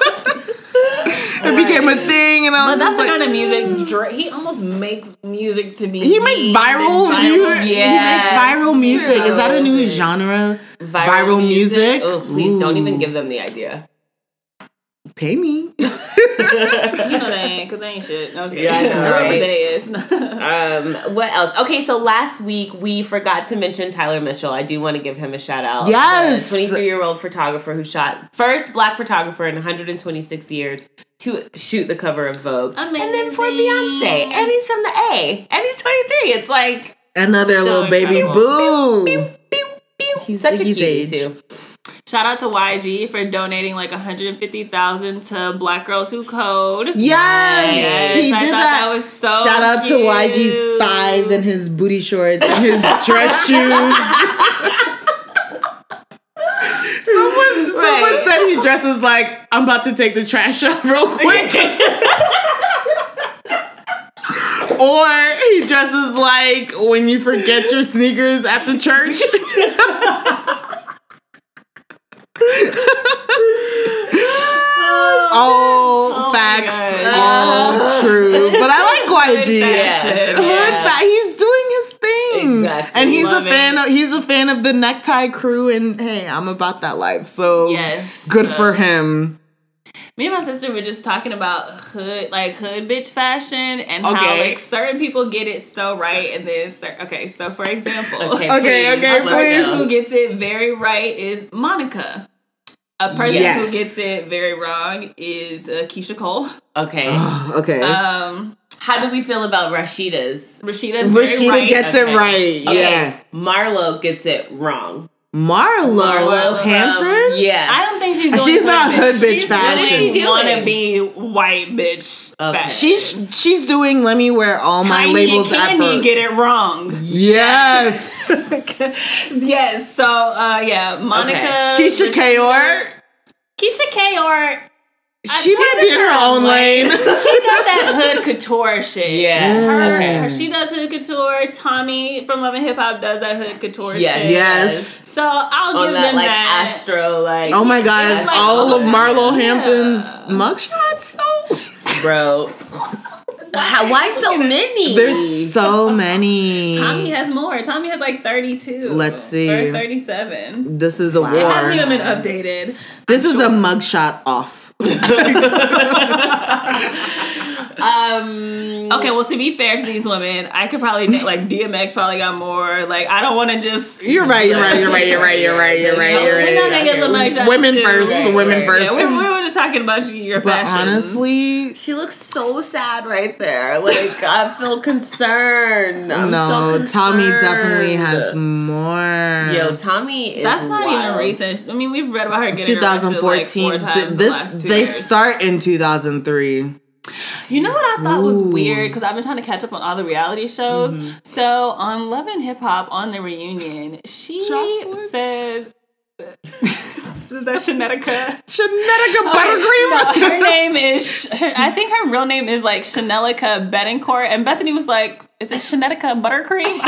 it became a thing. And I But that's just the like, kind of music Drake. He almost makes music to be. he makes memed viral. and He, viral. he makes viral music. Is that a new genre? Viral music? Oh, please don't even give them the idea. Pay me. You know they ain't, cause they ain't shit. No, I'm just kidding. Yeah, I know, right? they is. Um, what else? Okay, so last week we forgot to mention Tyler Mitchell. I do want to give him a shout out. Yes. 23 year old photographer who shot first black photographer in 126 years to shoot the cover of Vogue. And then for Beyonce. And he's from the A. And he's 23. It's like Another little baby incredible. boo. he's such a Iggy's cutie age. too. Shout out to YG for donating like 150,000 to Black Girls Who Code. Yes, Yes, he I did thought that. that was so Shout out to. YG's thighs and his booty shorts and his dress shoes. someone, someone Right. He dresses like I'm about to take the trash out real quick. or he dresses like when you forget your sneakers at the church. all Oh facts, all true. But I like YG. Hood yeah. fa- He's doing his thing. Exactly. And he's a fan it. of he's a fan of the necktie crew and hey i'm about that life so Yes. good Uh, for him Me and my sister were just talking about hood, like hood bitch fashion, and how like certain people get it so right, and then cer- okay. So for example, Okay, Okay, please, okay, a person go. who gets it very right is Monica. A person Yes. who gets it very wrong is uh, Keyshia Cole. Okay. okay Um, How do we feel about Rasheeda's? Rasheeda's very Rasheeda right. gets Okay. it right Okay. yeah Marlo gets it wrong. marlo, Marlo from- hampton Yes. I don't think she's doing She's not hood bitch She's fashion. doing What is she doing? wannabe white bitch Okay. fashion. she's she's doing let me wear all my Tiny labels and at Kandi first get it wrong. yes yes. So uh yeah, Monica keyshia ka'oir Keyshia Ka'oir. She might be in her own lane She does that hood couture shit. Yeah. Her, Okay. her- mm-hmm. she does hood couture. Tommie from Love and Hip Hop does that hood couture Yes. shit. yes So I'll On give that them like that. Astro like oh my god It's like all of all- marlo Yeah. hampton's mugshots though bro. How, why so many? There's so many. Tommie has more. Tommie has like 32. Let's see. Or 37. this is a It hasn't even been updated. This is a mugshot off. um. Okay, well, to be fair to these women, I could probably na- like DMX probably got more. Like, I don't want to just. You're right. You're right. You're right. You're right. You're right. You're right. You're We're right. gonna give them like Women first. too. Women right. first. Yeah, we, we were just talking about you, your But fashions. honestly, She looks so sad right there. Like I feel concerned. I'm no. so Tommie definitely has more. Yo, Tommie is That's not even recent. I mean, we've read about her getting arrested, like, four times Th- in the this last two they years. start in 2003. You know what I thought was weird because I've been trying to catch up on all the reality shows. Mm-hmm. So on Love and Hip Hop on the reunion, she Joseline? said. Is that Shanetica? Shanetica No, Buttercream. her name is. Her- I think her real name is like Chanelica Betancourt, and Bethany was like, "Is it Shanetica Buttercream?"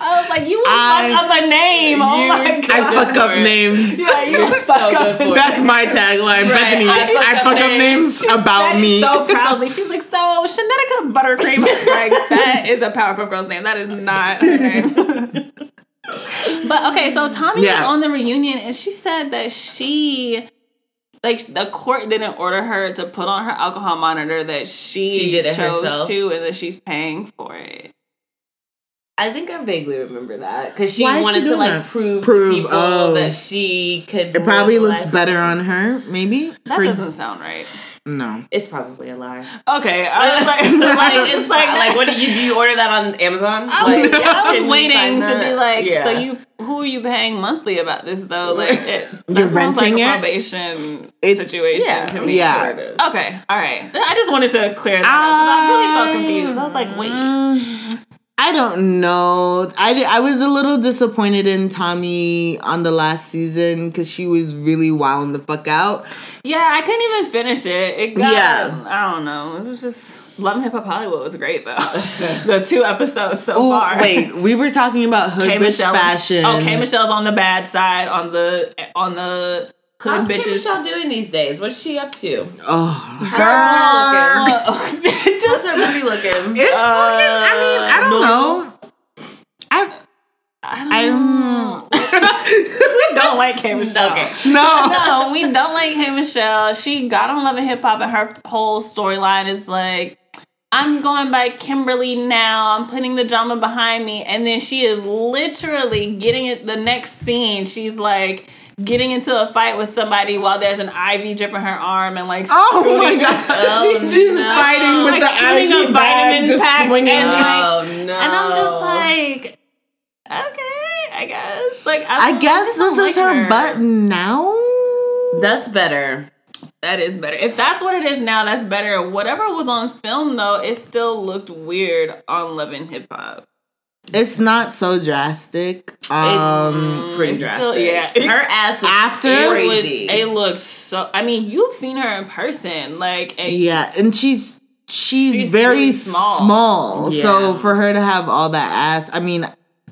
I was like, "You would I- fuck up a name." Oh You my so god! I fuck up names. Yeah, you You're would so fuck good up. for it. That's my tagline, Bethany. I I, fuck fuck, up up names about said me. so proudly. She's like, so Shanetica Buttercream. It's like that is a Powerpuff Girls name. That is not her name. but okay, so Tommie Yeah. was on the reunion and she said that she like the court didn't order her to put on her alcohol monitor that she, She did it chose herself. to and that she's paying for it. I think I vaguely remember that because she Why is she wanted to like that? prove, Prove, to people oh. that she could. It probably looks life. better on her, maybe. That For- doesn't sound right. no. It's probably a lie. Okay, I was like, like it's like like what do you do? You order that on Amazon? I was, Like, yeah, I was you waiting to be like, Yeah. so you who are you paying monthly about this though? Like, it, that You're renting like a it? probation It's- situation yeah, to me. Yeah. sure it is. Okay, all right. I just wanted to clear that up 'cause I really felt um, confused. I was like, wait. I don't know. I, I was a little disappointed in Tommie on the last season because she was really wilding the fuck out. Yeah, I couldn't even finish it. It got, Yeah. I don't know. It was just Love and Hip Hop Hollywood was great though. the two episodes so Ooh, far. wait, we were talking about hood K bitch Michelle. fashion. Oh, K Michelle's on the bad side on the on the hood How's Kim bitches. Michelle doing these days? What's she up to? Oh, How's Girl, Just just her movie looking. it's fucking. I mean, I don't uh, know. I I don't like K Michelle. Okay. no. No, we don't like K Michelle. She got on Love and Hip Hop, and her whole storyline is like, I'm going by Kimberly now. I'm putting the drama behind me, and then she is literally getting it. The next scene, she's like. Getting into a fight with somebody while there's an IV dripping her arm and like Oh my god, Oh, she's no. fighting with Like the swinging a IV bag, vitamin just pack swinging. and, like, Oh no! And I'm just like, okay, I guess. Like, I, I guess just don't this is like her button now. that's better. That is better. If that's what it is now, that's better. Whatever was on film though, it still looked weird on Love and Hip Hop. It's not so drastic. Um, it's pretty it's drastic. still- yeah. her ass was After- It, was, it looked so. I mean, you've seen her in person, like a, yeah, and she's she's, She's very really small. small. So for her to have all that ass, I mean,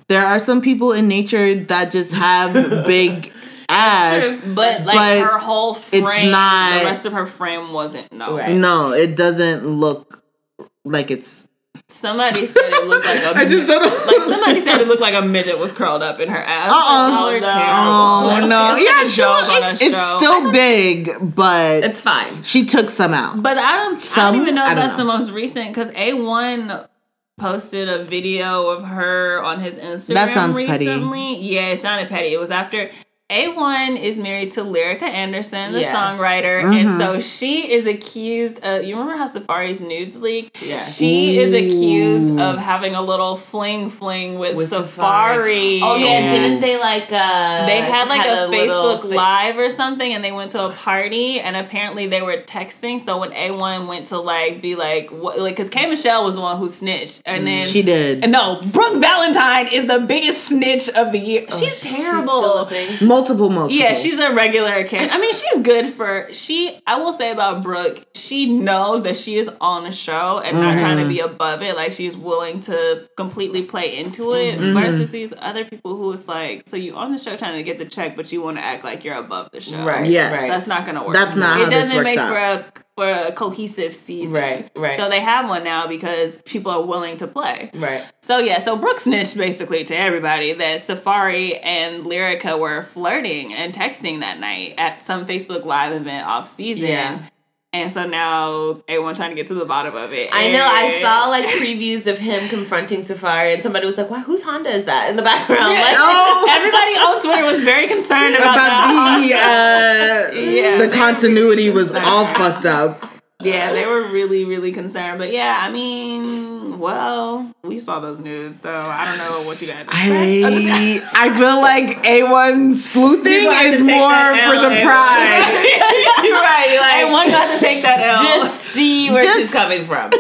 there are some people in nature that just have big ass. but like But her whole it's frame, not- the rest of her frame wasn't. No, Right. No, it doesn't look like it's Somebody said it looked like a I just don't know. like somebody said it looked like a midget was curled up in her ass. Uh-uh. Like, y'all No. Oh no! it's Yeah, like she joke was- on a it's, it's still big, but It's fine. she took some out. But I don't. I don't even know if don't that's the most recent because A1 posted a video of her on his Instagram. That sounds petty. recently. Yeah, it sounded petty. It was after. A1 is married to Lyrica Anderson, the Yes. songwriter, Mm-hmm. and so she is accused of. You remember how Safaree's nudes leaked? Yeah. She is accused of having a little fling fling with, With Safaree. Safaree. Oh yeah, Yeah. didn't they like uh They had like a, little Facebook fa- Live or something, and they went to a party, and apparently they were texting. So when A1 went to like be like, what, like, because K Michelle was the one who snitched, and then She did. And no, Brooke Valentine is the biggest snitch of the year. she's terrible. still a thing. Multiple, multiple. Yeah, she's a regular kid. I mean, she's good for she. I will say about Brooke, she knows that she is on a show and not trying to be mm-hmm. above it. Like she's willing to completely play into it. Mm-hmm. Mm-hmm. Versus these other people who is like, so you on the show trying to get the check, but you want to act like you're above the show. Right. Yes. Right. That's not gonna work. That's not It how this doesn't works make out. for a for a cohesive season. Right, right. So they have one now because people are willing to play. Right. So yeah, so Brooke snitched basically to everybody that Safaree and Lyrica were flirting and texting that night at some Facebook Live event off season. Yeah. And so now everyone trying to get to the bottom of it. I know. I saw like previews of him confronting Safaree, and somebody was like, "Why? Whose Honda is that in the background?" Like, Oh. Everybody on Twitter was very concerned about, about the uh, Yeah, the continuity was all fucked up. Yeah, they were really, really concerned. But yeah, I mean, well, we saw those nudes, so I don't know what you guys expect. I I feel like A1 sleuthing You're gonna have is more for the A1. pride. you're right. Like, Hey, one got to take that L. just see where Just- she's coming from.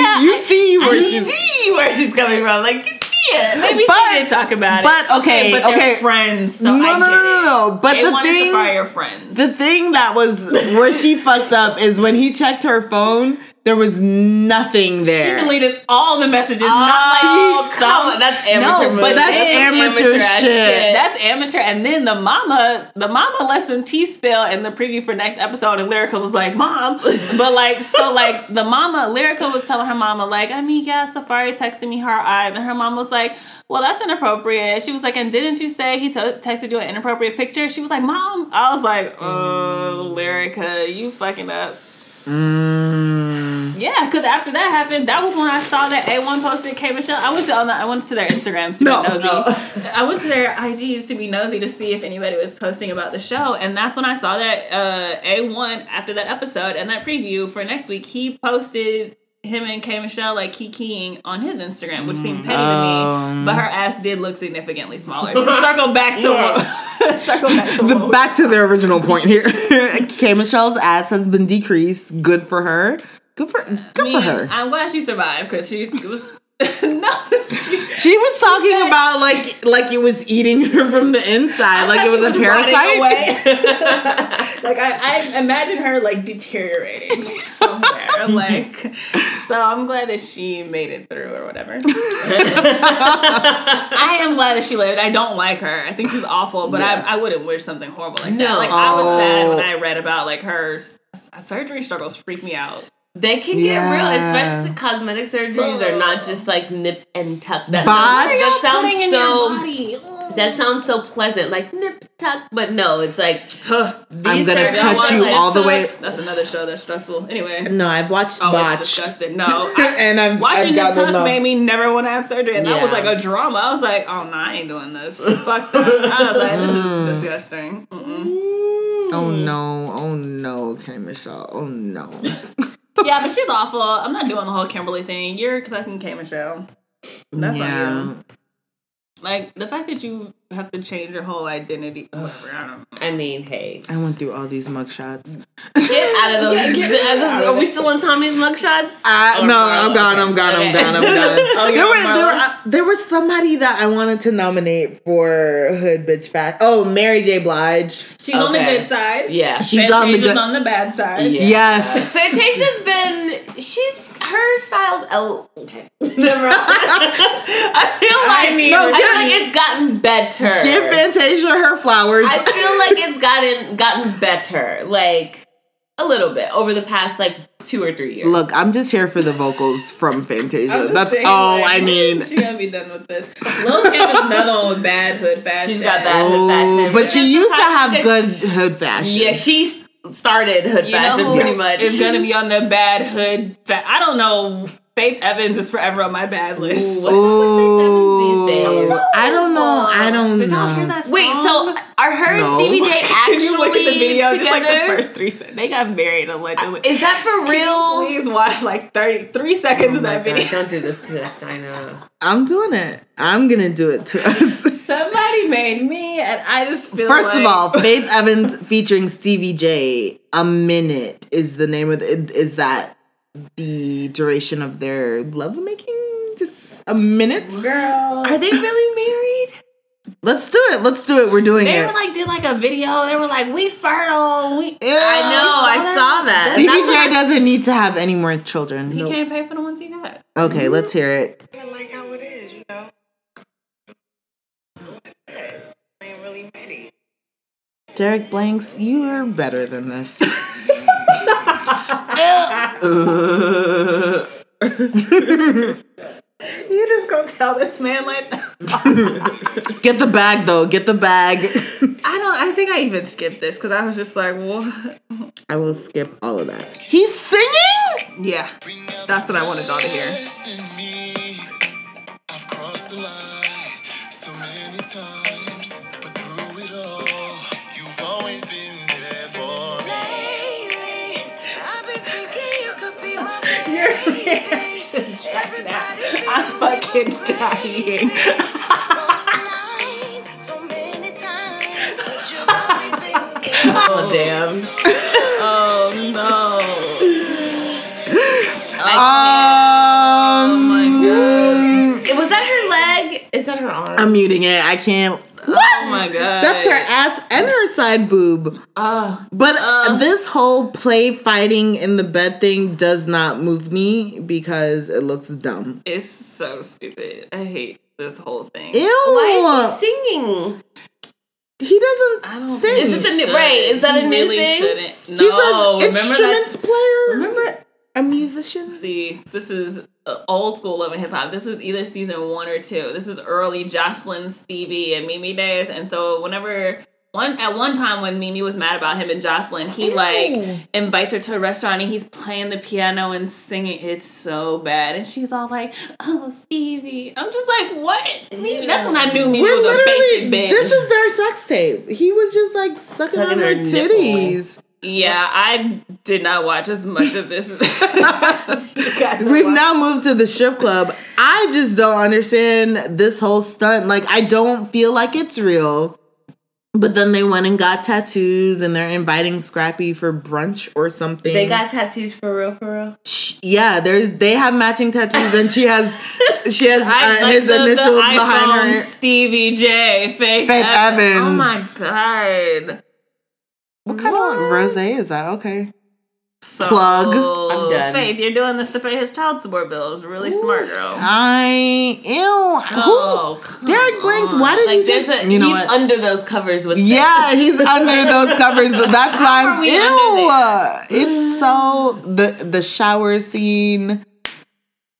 yeah, You see where You she's see where she's coming from. Like, you see it. maybe But- she did talk about it. but, it. okay, but they're okay. friends. So No, I no, get no, no, it. no. But they the wanted thing- to fire your friends. the thing that was where she fucked up is when he checked her phone, there was nothing there. She deleted all the messages. Oh, not like come on, that's amateur No, but that's amateur ass shit. That's amateur. And then the mama, the mama let some tea spill in the preview for next episode, and Lyrica was like, "Mom," but like, so like the mama, Lyrica was telling her mama, like, "I mean, yeah, Safaree texted me her eyes," and her mom was like. Well, that's inappropriate. She was like, and didn't you say he to texted you an inappropriate picture? She was like, Mom. I was like, oh, Lyrica, you fucking up. Mm. Yeah, because after that happened, that was when I saw that A1 posted K Michelle. I went to on the, I went to their Instagrams to No, be nosy. no. I went to their IGs to be nosy to see if anybody was posting about the show, and that's when I saw that uh, A1 after that episode and that preview for next week. He posted him and K Michelle like kikiing on his Instagram, which seemed petty to Um. me, but her ass did look significantly smaller. To circle back to circle back to The, back to the original point here. K Michelle's ass has been decreased. Good for her. Good for good I mean, for her. I'm glad she survived because she was no. She, She was talking about like like it was eating her from the inside, like it was a parasite. like I, I imagine her like deteriorating somewhere. like so I'm glad that she made it through or whatever. I am glad that she lived. I don't like her. I think she's awful, but Yeah. I, I wouldn't wish something horrible like that. No. Like I was sad Oh. when I read about like her surgery struggles freak me out. They can get real, especially cosmetic surgeries are not just like nip and tuck. That Botch? sounds, that Putting in sounds your so. body. That sounds so pleasant, like nip tuck, but no, it's like Ugh. these I'm gonna surgeries cut you like- all the way. That's another show that's stressful. Anyway. No, I've watched Oh, it's Botched, disgusting. No, I, and I've, watching I've Nip Tuck enough. made me never want to have surgery, and that was like a drama. I was like, oh no, I ain't doing this. Fuck that. I was like, this is mm. disgusting. Mm-mm. Oh no! Oh no! Okay, Michelle. Oh no! Yeah, but she's awful. I'm not doing the whole Kimberly thing. You're fucking K Michelle. That's yeah. on you. Like the fact that you have to change your whole identity. Whatever. I don't know. I mean, hey, I went through all these mugshots. get out of those. Are we still on Tommie's mugshots? Uh, Or- no, I'm gone. I'm gone. I'm Okay. gone. I'm gone. Oh, you're there were there were uh, there was somebody that I wanted to nominate for Hood Bitch Fat. Oh, Mary J. Blige. She's on the good side. Yeah. She's on the Fantasia's good. on the bad side. Yeah. Yes. Fantasia's been. She's her style's. Oh, okay. Never mind. I feel like I mean, No, I give- feel like it's gotten better. Give Fantasia her flowers. I feel like it's gotten gotten better, like a little bit over the past like two or three years. Look, I'm just here for the vocals from Fantasia. That's saying, all like, I need. She gonna be done with this. Lil Kim is another one with bad hood fashion. She's got bad hood Oh, fashion. but she used to have good hood fashion. Yeah, she s- started hood You fashion pretty much. It's gonna be on the bad hood. Fa- I don't know. Faith Evans is forever on my bad list. Ooh, what's Ooh, these days? I don't know. I don't Did know. y'all hear that? Wait, so song? are her No. and Stevie J actually If you look at the video, together? just like the first three seconds, they got married allegedly. Is that for real? Please watch like 33 seconds of oh that video. don't do this to us, Dinah. I'm doing it. I'm gonna do it to us. Somebody made me, and I just feel First like, of all, Faith Evans featuring Stevie J. A minute is the name of the, is that the duration of their lovemaking? Just a minute. girl, Are they really married? Let's do it. Let's do it. We're doing they it. They were like did like a video. They were like, we fertile. We Ew. I know, I saw that. Stevie That's J doesn't need to have any more children. he can't pay for the ones he got. Okay, mm-hmm. let's hear it. I like how it is, you know. I ain't really ready. Derek Blanks, you are better than this. You just gonna tell this man like? Get the bag though. Get the bag. I don't. I think I even skipped this because I was just like, what? I will skip all of that. He's singing? Yeah, that's what I wanted y'all to hear. I've crossed the line so many times, Your reactions right now. I'm fucking dying. so many times, but you've always been there. Oh damn! Oh no. Um, Was that her leg? Is that her arm? I'm muting it. I can't. Oh my god. That's her ass and her side boob. Oh, But uh. this whole play fighting in the bed thing does not move me because it looks dumb. it's so stupid. I hate this whole thing. Ew. Why is he singing? He doesn't I don't sing. Is this a new- right, is that a He new really thing? Shouldn't. No, He's an remember instruments player. Remember a musician. See, this is uh, old school love and hip hop. This was either season one or two. This is early Joseline, Stevie, and Mimi days. And so whenever one at one time when Mimi was mad about him and Joseline, he like invites her to a restaurant and he's playing the piano and singing. It's so bad, and she's all like, "Oh, Stevie." I'm just like, "What?" Mimi? That's when I knew Mimi We're was a literally. basic bitch. This is their sex tape. He was just like sucking, Sucking on her her nipple. Titties. yeah, I did not watch as much of this. We've now moved to the strip club. I just don't understand this whole stunt. Like, I don't feel like it's real. But then they went and got tattoos, and they're inviting Scrappy for brunch or something. They got tattoos for real, for real. Sh- yeah. There's they have matching tattoos, and she has she has I uh, like his the- the initials behind iPhone her. Stevie J. Faith, Faith Evans. Oh my god. What kind of rose is that? Okay. So, Plug. I'm done. Faith, you're doing this to pay his child support bills. Really smart, girl. I ew. Oh, Who? come Derek Blanks. Why did Like you there's take? a you know he's what? under those covers with Yeah, he's under those covers. That's why I'm we ew. under It's so the the shower scene.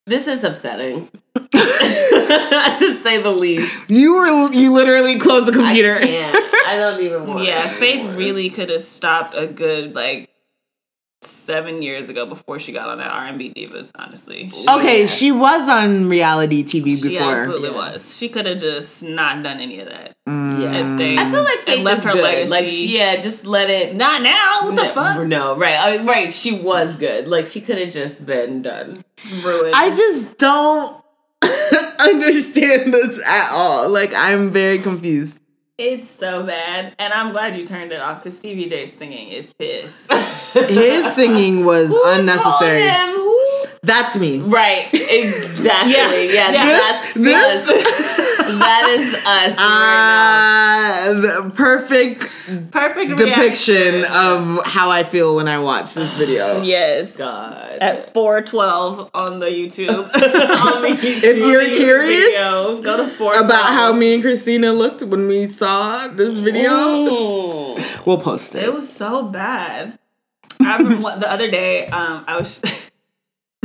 This is upsetting, to say the least. You were you literally closed the I computer. can't. I don't even want. Yeah, to Faith anymore. really could have stopped a good like seven years ago before she got on that R and B divas. Honestly, Okay, she was on reality TV she before. absolutely was. She could have just not done any of that Mm. Yeah. and stayed. I feel like and Faith left is her good. legacy. Like she, yeah, just let it. not now. What the no, fuck? No, right, I- right. She was good. Like she could have just been done. Ruined. I just don't understand this at all. Like I'm very confused. It's so bad, and I'm glad you turned it off because Stevie J's singing is pissed. His singing was unnecessary. Told him who? That's me. Right, exactly. Yeah, Yeah, yeah. that's This-. That is us right Uh, perfect Perfect depiction reaction. of how I feel when I watch this video. yes. God. At 412 on the YouTube. on the YouTube If you're YouTube curious video, go to 412. About how me and Christina looked when we saw this video, Mm. we'll post it. It was so bad. I I remember the other day, um, I was.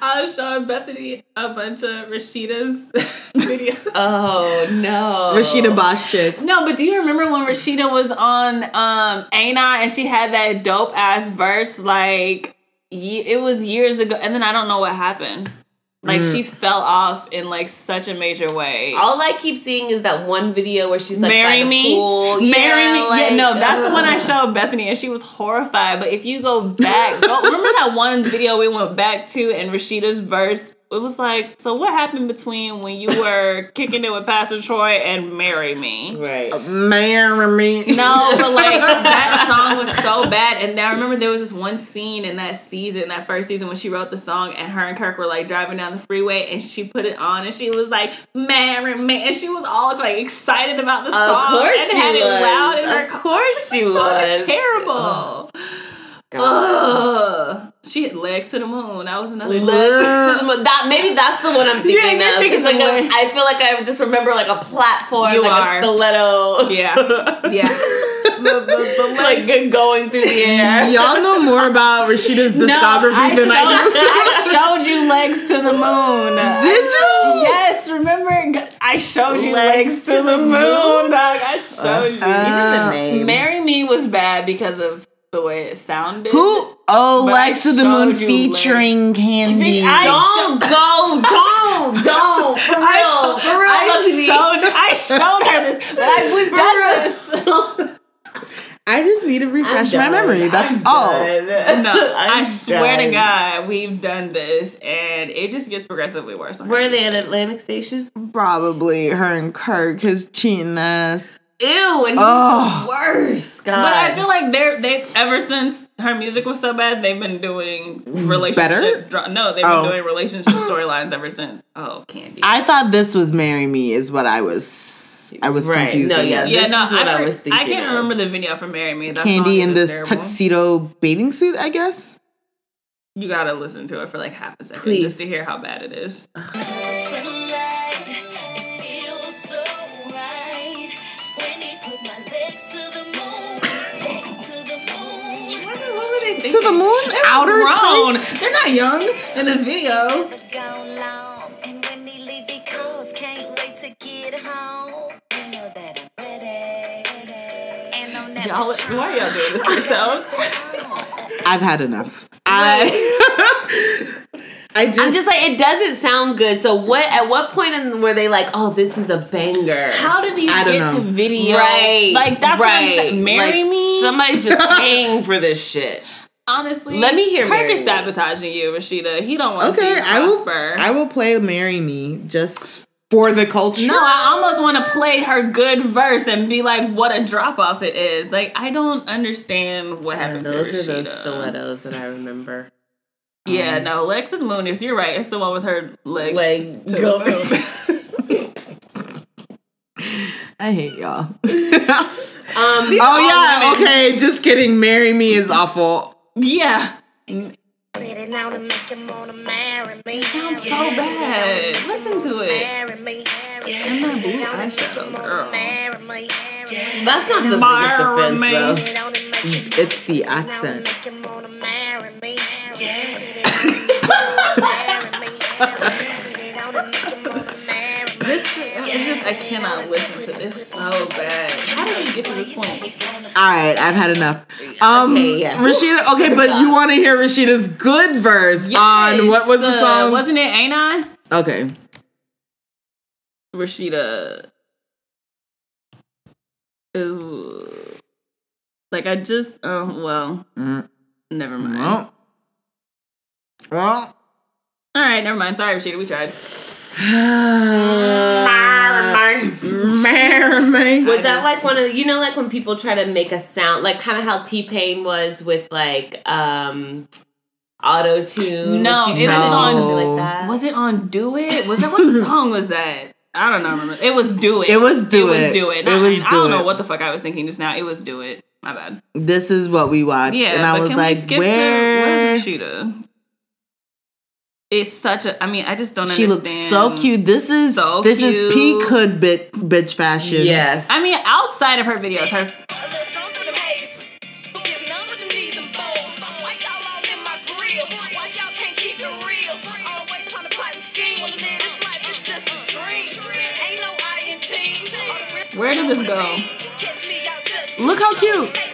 I was showing Bethany a bunch of Rasheeda's videos. Oh no. Rasheeda Boss chick. No, but do you remember when Rasheeda was on um Ain't and she had that dope ass verse like ye- it was years ago and then I don't know what happened. Like mm. she fell off in like such a major way. All I keep seeing is that one video where she's like Marry me, marry Yeah, me. like, yeah, no, that's the one I showed Bethany, and she was horrified. But if you go back, go, remember that one video we went back to, and Rasheeda's verse. It was like, so what happened between when you were kicking it with Pastor Troy and "Marry Me"? Right. Uh, Marry me. No, but like that song was so bad. And I remember there was this one scene in that season, that first season, when she wrote the song, and her and Kirk were like driving down the freeway, and she put it on, and she was like, "Marry me," and she was all like excited about the song, course and she had it was. loud in her Of course she song was. is Ugh. She had legs to the moon. That was another. Legs to the moon. That maybe that's the one I'm thinking Yeah, of. It's like a. I feel like I just remember like a platform, You like are. a stiletto. Yeah, yeah. The, the, the like going through the air. Y'all know more about Rasheeda's No, discography I than I showed, do. I showed you legs to the moon. Did you? Yes, remember? I showed you Legs legs, to to, the the moon, moon? dog. I showed you. Uh, name. Marry Me was bad because of the way it sounded. Who? Oh, But Legs I to the Moon showed you featuring Kandi. I Don't go, don't, don't. For real, I, for real. I Lucky showed. I showed her this. But I, we've done this. I just need to refresh my memory. That's I'm all. done. No, I I'm swear to. God, we've done this, and it just gets progressively worse. Where are they at Atlantic Station? Probably her and Kirk, his cheating ass. Ew, and he's Oh. the worst. God. But I feel like they're they've ever since her music was so bad, they've been doing mm, relationship. Dra- no, they've Oh. been doing relationship storylines ever since. Oh, Kandi. I thought this was "Marry Me" is what I was. I was Right. confused. No, yeah, yeah, this no, is what I, I heard- was I can't of. remember the video for "Marry Me." That Kandi in this terrible. tuxedo bathing suit, I guess. You gotta listen to it for like half a second Please. just to hear how bad it is. To the moon, outer grown. space. They're not young in this video. Y'all, why are y'all doing this to yourselves? I've had enough. I. I just. I'm just like it doesn't sound good. So what? At what point in, were they like, "Oh, this is a banger"? How did these I get to video? right? Like that's right. what I'm saying. Marry Like, me. Somebody's just paying for this shit. Honestly, Let me hear Kirk is sabotaging you, Rasheeda. He don't want to see okay, you I will. prosper. I will play "Marry Me" just for the culture. no, I almost want to play her good verse and be like, "What a drop off it is!" Like I don't understand what happened to her. those to are those stilettos that I remember. Yeah, no, Lex of the Moon is. You're right. It's the one with her legs Leg to go- the. I hate y'all. Um, oh yeah. women. Okay, just kidding. "Marry Me" is awful. Yeah, Sounds sounds so bad. Listen to it. And that blue eyeshadow, girl. that's not the Marry biggest offense, though. Mm, it's the accent. This it's just I cannot listen to this so bad. How did we get to this point? All right, I've had enough. Um, Okay, yeah. Rasheeda. Okay, but you want to hear Rasheeda's good verse on what was the song? uh, Wasn't it Ain't I? okay. Rasheeda. Ooh. Like I just oh well. Mm. Never mind. Well, well. All right, never mind. Sorry, Rasheeda. We tried. Marry me. Was that like one of you know like when people try to make a sound like kind of how T Pain was with like um auto tune? No, she it tried was do on- like that. Was it on Do It? Was that what song was that? I don't know. Remember? It was Do It. It was Do It It. was Do It. It Not- was I Do don't know what the fuck I was thinking just now. It was Do It. My bad. This is what we watched, Yeah, and I was like, where? To, where's Rasheeda? it's such a. I mean, I just don't. She understand. looks so cute. This is so this cute. is peak hood bit, bitch fashion. Yes. I mean, outside of her videos, her. Where did this go? Look how cute.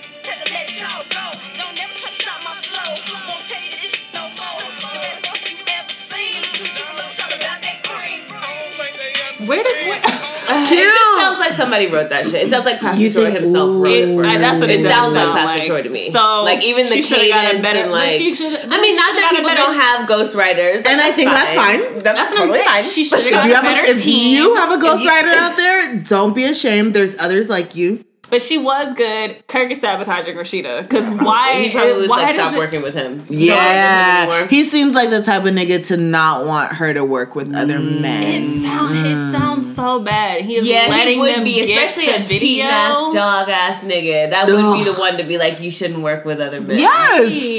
Where did where? It just sounds like somebody wrote that shit. It sounds like Pastor You Troy think- himself ooh. wrote it It, for I, her. that's what it, It does sounds like sound Pastor Troy to me. So like even the she should've got a cadence better- and like. she I mean, not that people better- don't have ghostwriters, And I think that's fine. That's, That's what I'm totally fine. She should have got a have better a, if team. you have a you- ghostwriter out there, don't be ashamed. There's others like you. But she was good. Kirk is sabotaging Rasheeda because why? he probably was why like, stop it- working with him. Yeah, anymore. he seems like the type of nigga to not want her to work with other mm. It men. sounds it mm. sounds so bad. He is Yeah, letting he would them be, get especially to a video. cheating ass dog ass nigga. That would be the one to be like, you shouldn't work with other men. He,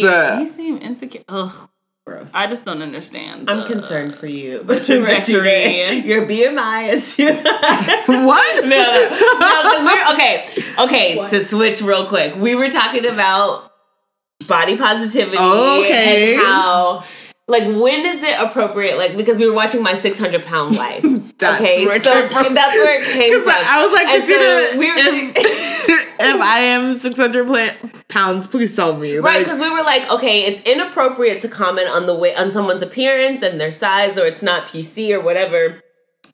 Yes. he seemed insecure. Ugh, Gross. I just don't understand. I'm concerned for you. but trajectory. Your BMI is what? no, no, no, we're okay. Okay, to switch real quick, we were talking about body positivity oh, Okay. and how. Like when is it appropriate? Like because we were watching my six hundred pound life. That's okay, where so that's where it came from. I- I was like, And so Christina, we were if, if I am 600 pla- pounds, please tell me. Right, Like, because we were like, okay, it's inappropriate to comment on the way on someone's appearance and their size, or it's not PC or whatever.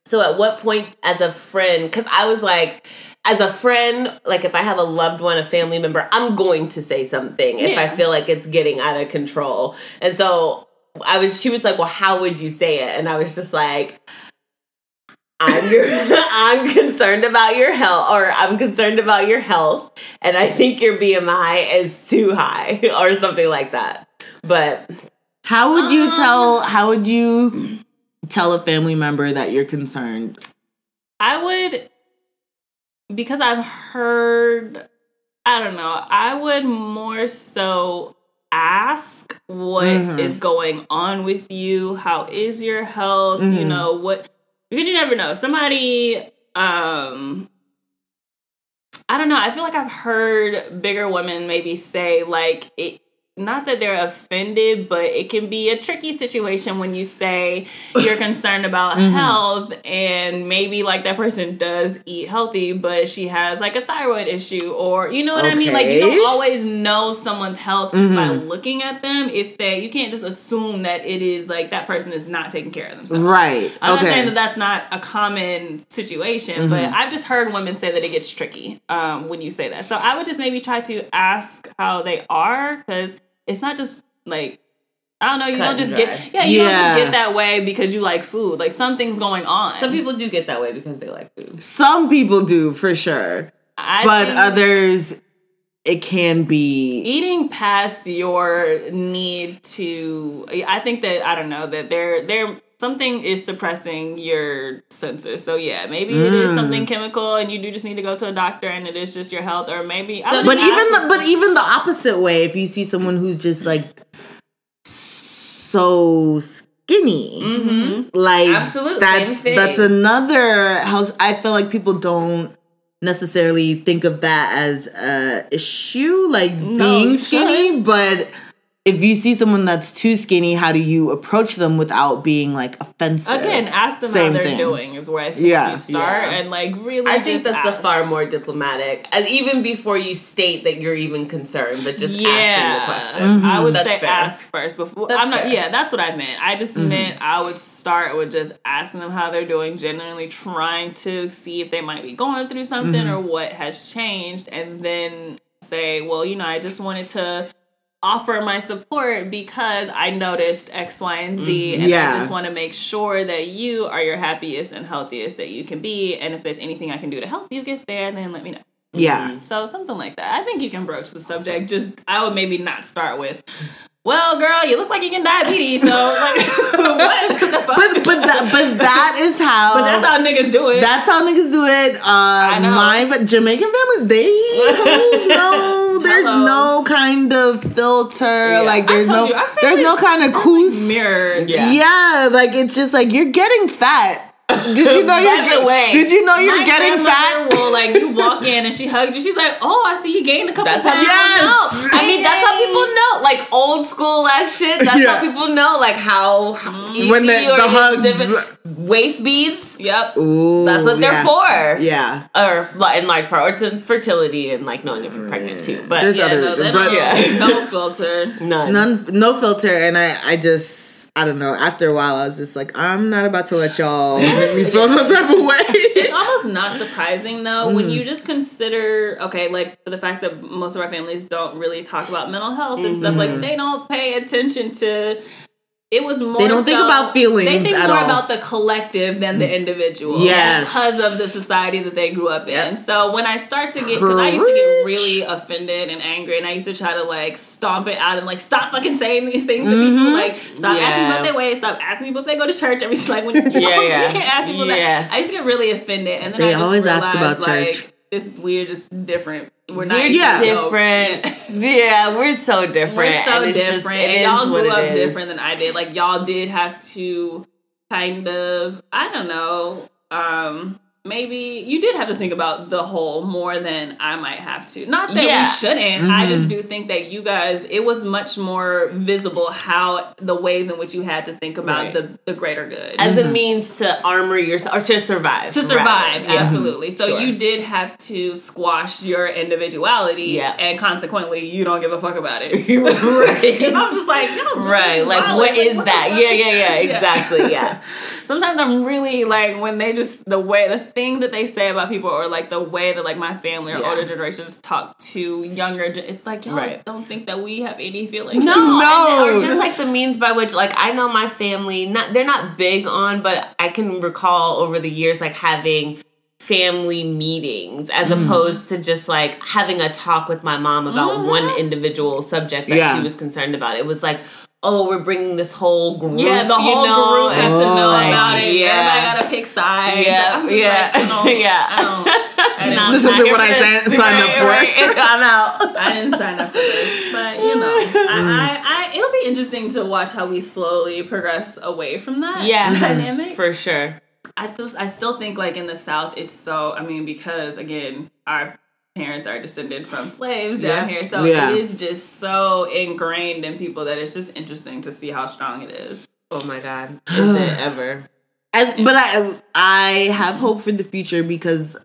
So, at what point, as a friend, because I was like, as a friend, like if I have a loved one, a family member, I'm going to say something if I feel like it's getting out of control. And so I was, she was like, well, how would you say it? And I was just like, I'm your, I'm concerned about your health, or I'm concerned about your health, and I think your BMI is too high, or something like that. But how would you Um, tell? How would you tell a family member that you're concerned? I would because I've heard I don't know, I would more so ask what is Mhm. going on with you, how is your health, you Mhm. know, what because you never know. Somebody um I don't know, I feel like I've heard bigger women maybe say like it not that they're offended, but it can be a tricky situation when you say you're concerned about Mhm. health and maybe like that person does eat healthy, but she has like a thyroid issue or you know what I mean? Like you don't always know someone's health just by Mhm. looking at them. If they you can't just assume that it is like that person is not taking care of themselves. Right. I'm not saying that that's not a common situation, Mhm. but I've just heard women say that it gets tricky um, when you say that. So I would just maybe try to ask how they are because it's not just like I don't know. You Cut don't just get yeah. You don't just get that way because you like food. Like something's going on. some people do get that way because they like food. Some people do for sure, I but others, it can be. eating past your need to. I think that I don't know that there there something is suppressing your senses. So yeah, maybe it is Mm. something chemical, and you do just need to go to a doctor, and it is just your health, or maybe. I would But just even the what's but even the opposite way, if you see someone who's just like so skinny, Mhm. like Absolutely, that's that's another house. I feel like people don't necessarily think of that as a issue, like No, being skinny, shouldn't. but. If you see someone that's too skinny, how do you approach them without being like offensive? Again, ask them Same how they're thing. doing is where I think Yeah. you start, Yeah. and like really. I think just that's a far more diplomatic, and even before you state that you're even concerned, but just yeah, asking the question. Mm-hmm. I would That's say fair. ask first before. That's I'm not. fair. Yeah, that's what I meant. I just mm-hmm. meant I would start with just asking them how they're doing, genuinely trying to see if they might be going through something mm-hmm. or what has changed, and then say, well, you know, I just wanted to offer my support because I noticed X, Y, and Z, mm-hmm. and Yeah. I just want to make sure that you are your happiest and healthiest that you can be, and if there's anything I can do to help you get there, then let me know. Yeah. So something like that. I think you can broach the subject. Just I would maybe not start with, "Well, girl, you look like you get diabetes." So like, what? the fuck? But but that but that is how But that's how niggas do it. That's how niggas do it. Uh, know. mine, but Jamaican families, they no, there's Hello. no kind of filter. Like there's no, you, there's no kind of cool. mirror. Yeah. Yeah, like it's just like you're getting fat. Did you know you're the way, Did you know you're getting fat? Will like you walk in and she hugs you. She's like, "Oh, I see you gained a couple That's how pounds." people Yes. know. I mean, that's how people know. Like old school ass shit. That's Yeah. how people know. Like how how easy When the- or the hugs- waist beads. Yep. Ooh, That's what they're yeah. for. Yeah. Or in large part, or to fertility and like knowing if you're pregnant too. But There's Yeah, other no, reasons, but Yeah. no filter. none. none, no filter, and I, I just. I don't know. After a while, I was just like, I'm not about to let y'all make me feel no type of way. It's almost not surprising though when Mm. you just consider okay, like the fact that most of our families don't really talk about mental health and stuff. Like they don't pay attention to. It was more. They don't think about feelings They think more all. about the collective than the individual. Yes. because of the society that they grew up in. So when I start to get, because I used to get really offended and angry, and I used to try to like stomp it out and like stop fucking saying these things to people. Mm-hmm. Like stop asking about their ways. Stop asking people if they go to church. Every like when you, Yeah, yeah. you can't ask people Yeah. that. I used to get really offended, and then They I just always ask about like, church. This we're just different. We're not We're Yeah. different. Yeah, we're so different. We're so and it's just- different. and y'all grew up different than I did. Like y'all did have to kind of I don't know, um maybe you did have to think about the whole more than I might have to. Not that Yeah. we shouldn't. I just mm-hmm. do think that you guys it was much more visible how the ways in which you had to think about Right. the the greater good. As a mm-hmm. means to armor yourself or to survive. to survive, rather. Yeah. absolutely. So Sure. you did have to squash your individuality, Yeah. and consequently, you don't give a fuck about it. right. And I was just like, y'all Right. Like, wild. what Like, is what that? Yeah, yeah, yeah. Exactly. Yeah. Sometimes I'm really like when they just the way the things that they say about people, or like the way that like my family or Yeah. older generations talk to younger. It's like y'all Right. don't think that we have any feelings. No, No. and- or just like the means by which, like, I know my family. Not they're not big on, but I can recall over the years, like having family meetings as Mm. opposed to just like having a talk with my mom about Mm-hmm. one individual subject that Yeah. she was concerned about. It was like, oh, we're bringing this whole group. Yeah, the you whole know? group has and to know like, about it. Yeah. Everybody gotta pick sides. Yeah, I'm yeah, like, I don't, yeah. I don't, I didn't, This isn't what I signed- signed up for. right. I'm out. I didn't sign up for this, but you know, I, mm. I, I, it'll be interesting to watch how we slowly progress away from that Yeah, mm-hmm. dynamic. for sure. I still, I still think like in the South, it's so. I mean, because again, our parents are descended from slaves down Yeah. here, so Yeah. it is just so ingrained in people that it's just interesting to see how strong it is. Oh my god, is it ever? I, but I I have hope for the future because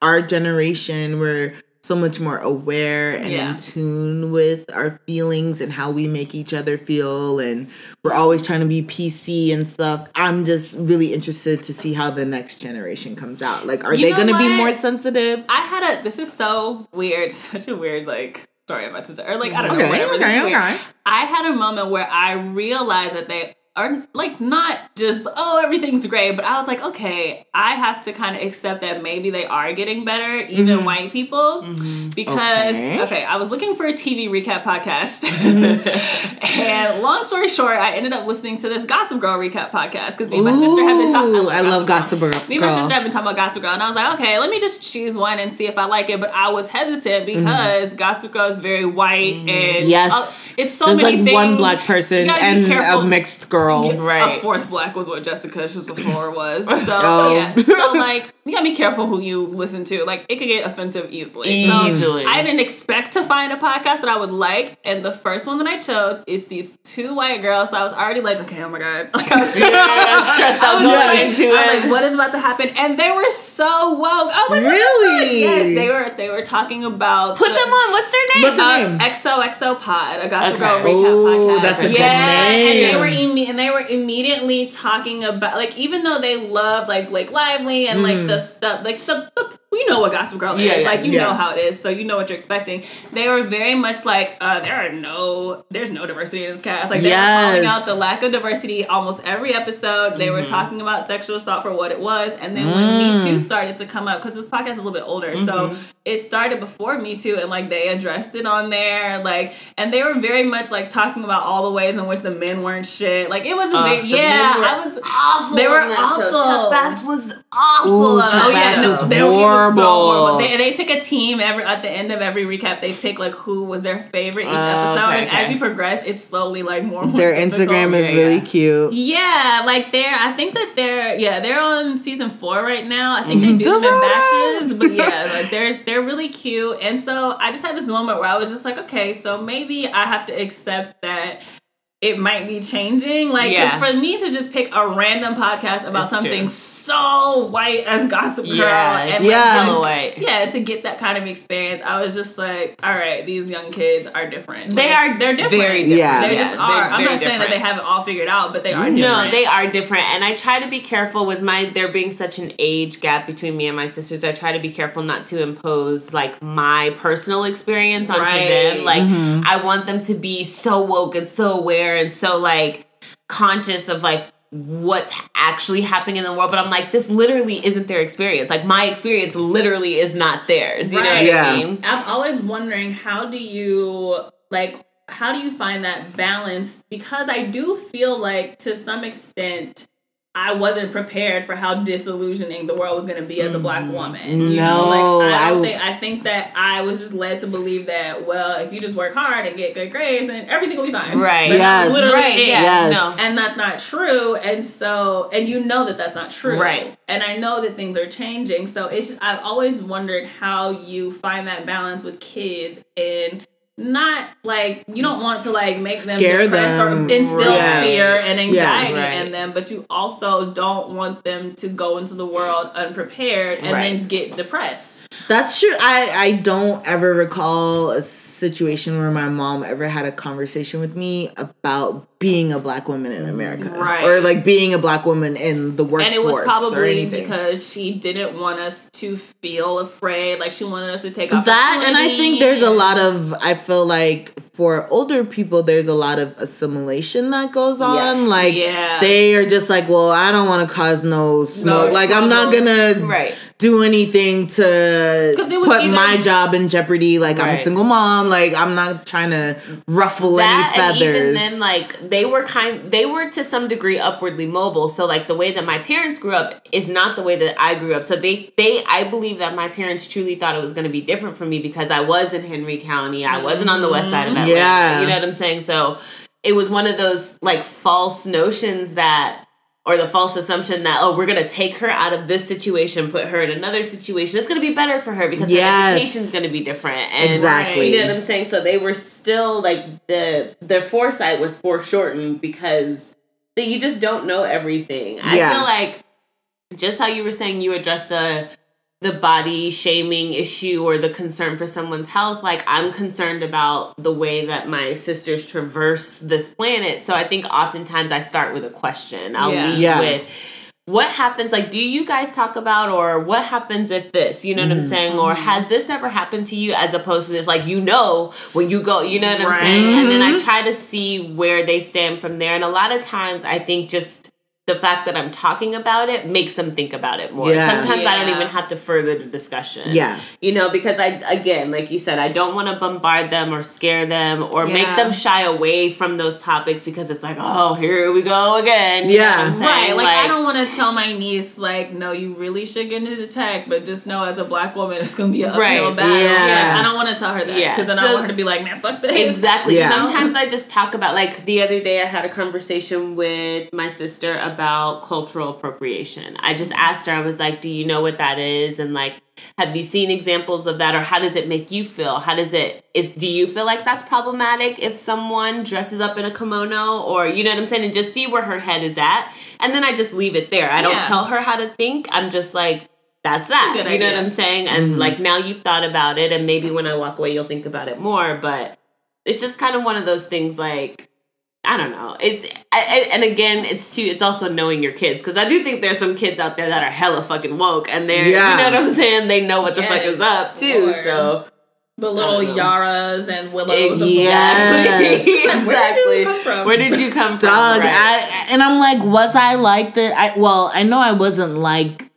our generation we're so much more aware and Yeah. in tune with our feelings and how we make each other feel and we're always trying to be PC and stuff. I'm just really interested to see how the next generation comes out. Like are You they going to be more sensitive? I had a. This is so weird. Such a weird like story about to or like I don't Okay, know whatever. okay, okay. I had a moment where I realized that they are like not just oh everything's great, but I was like okay, I have to kind of accept that maybe they are getting better, even white people, because Okay. okay. I was looking for a TV recap podcast, and long story short, I ended up listening to this Gossip Girl recap podcast because me and my sister have been talking. Ooh, I love Gossip Girl. Me and my sister have been talking about Gossip Girl, and I was like, okay, let me just choose one and see if I like it. But I was hesitant because Gossip Girl is very white and Mm-hmm. Yes. uh, it's so There's many like things. one black person and a mixed girl. Yeah, Right. A fourth black was what Jessica just before was. So Oh. yeah. So like you gotta be careful who you listen to. Like it could get offensive easily. Easily. So I didn't expect to find a podcast that I would like, and the first one that I chose is these two white girls. So I was already like, okay, oh my god, like I was stressed I out was going like, into I was it. like, what is about to happen? And they were so woke. I was like, Really? Yes, they were. They were talking about Put the- them on. What's their name? What's their um, name? XOXO Pod, a Gossip Okay. Girl recap Ooh, podcast. that's a good yeah, and they name. were imme- and they were immediately talking about like even though they loved like Blake Lively and like the mm. stuff like the, the you know what Gossip Girl is yeah, like you yeah. know how it is so you know what you're expecting. They were very much like uh, there are no there's no diversity in this cast like they were calling out the lack of diversity almost every episode. They were talking about sexual assault for what it was, and then when Me Too started to come up because this podcast is a little bit older, so it started before Me Too, and like they addressed it on there, like, and they were very much like talking about all the ways in which the men weren't shit. Like it was a Uh, big, yeah, men were I was awful. They were on show. awful. Chuck Bass was awful. Ooh, Chuck Oh yeah, Bass no, was they were horrible. horrible. They, they pick a team every at the end of every recap. They pick like who was their favorite each Oh, episode, okay, and okay. as you progress, it's slowly like more. and more Their difficult. Instagram is Yeah, really yeah. cute. Yeah, like they're. I think that they're. Yeah, they're on season four right now. I think they mm-hmm. do them in batches, but yeah, like they're they're really cute. And so I just had this moment where I was just like, okay, so maybe I have to accept that. It might be changing, Like, Yeah. for me to just pick a random podcast about It's something true. so white as Gossip Girl, Yeah, and it's like, Yeah. hella white. yeah, to get that kind of experience, I was just like, all right, these young kids are different. They Like, are they're different. very different. Yeah. They Yeah, just they're. I'm not saying that they have it all figured out, but they are different. No, they are different, and I try to be careful with my there being such an age gap between me and my sisters. I try to be careful not to impose like my personal experience onto Right. them. Like mm-hmm. I want them to be so woke and so aware and so like conscious of like what's actually happening in the world. But I'm like, this literally isn't their experience. Like my experience literally is not theirs. You know Right. what Yeah. I mean? I'm always wondering how do you like how do you find that balance? Because I do feel like to some extent I wasn't prepared for how disillusioning the world was going to be as a black mm. woman. You know, No, like I I think I think that I was just led to believe that well, if you just work hard and get good grades, and everything will be fine. Right. But Yes. literally Right. it. Yeah. Yes. No. and that's not true and so and you know that that's not true Right. and i know that things are changing so it's just, i've always wondered how you find that balance with kids and not like you don't want to like make them Scare depressed them. or instill fear and anxiety right. in them but you also don't want them to go into the world unprepared and Right. then get depressed That's true. I I don't ever recall a situation where my mom ever had a conversation with me about being a black woman in America, Right. Or like being a black woman in the workforce, and it was probably because she didn't want us to feel afraid like she wanted us to take off that and i think there's a lot of i feel like for older people there's a lot of assimilation that goes on Yes. like Yeah. they are just like well i don't want to cause no smoke like i'm not gonna Right. do anything to put either- my job in jeopardy like i'm a single mom like i'm not trying to ruffle that any feathers. and even then like they were kind they were to some degree upwardly mobile. So like the way that my parents grew up is not the way that i grew up. So they they i believe that my parents truly thought it was going to be different for me because i was in henry county. I wasn't on the west side of atlanta Yeah. you know what i'm saying? So it was one of those like false notions that or the false assumption that oh we're gonna take her out of this situation put her in another situation it's gonna be better for her because Yes. her education's gonna be different and Exactly. you know what I'm saying? So they were still like the their foresight was foreshortened because that you just don't know everything. I feel like just how you were saying you address the the body shaming issue or the concern for someone's health like i'm concerned about the way that my sisters traverse this planet. So i think oftentimes i start with a question. I'll Yeah. lead Yeah. with what happens like do you guys talk about or what happens if this? You know what i'm mm-hmm. saying? Or has mm-hmm. this ever happened to you? As opposed to just like you know when you go you know what i'm Right. saying? And then i try to see where they stand from there. And a lot of times i think just the fact that i'm talking about it makes them think about it more Yeah. sometimes i don't even have to further the discussion Yeah. you know because i again like you said i don't want to bombard them or scare them or make them shy away from those topics because it's like oh here we go again you know Yeah. what I'm? Right, like, I don't want to tell my niece like, no, you really should get into tech, but just know as a black woman, it's gonna be an Right, uphill battle. yeah. Like, I don't want to tell her that Yeah, because then I want her to be like, man, fuck this. Exactly. Yeah. Sometimes I just talk about like the other day I had a conversation with my sister about cultural appropriation. I just asked her, I was like, Do you know what that is? And like, have you seen examples of that or how does it make you feel? How does it is do you feel like that's problematic if someone dresses up in a kimono or you know what I'm saying? And just see where her head is at. And then I just leave it there. I don't Yeah. tell her how to think. I'm just like that's that. good you know idea. what I'm saying? And mm-hmm. like now you've thought about it and maybe when I walk away you'll think about it more, but it's just kind of one of those things like I don't know. It's I, I- and again, it's too. It's also knowing your kids because I do think there's some kids out there that are hella fucking woke and they're Yeah. you know what I'm saying. They know what the fuck is up too. Lord. So the little I don't know. Yaras and Willows. of exactly, Yes. exactly. Where did you come from? Where did you come from? Dog, Right. I and I'm like, was I like that? I well, I know I wasn't like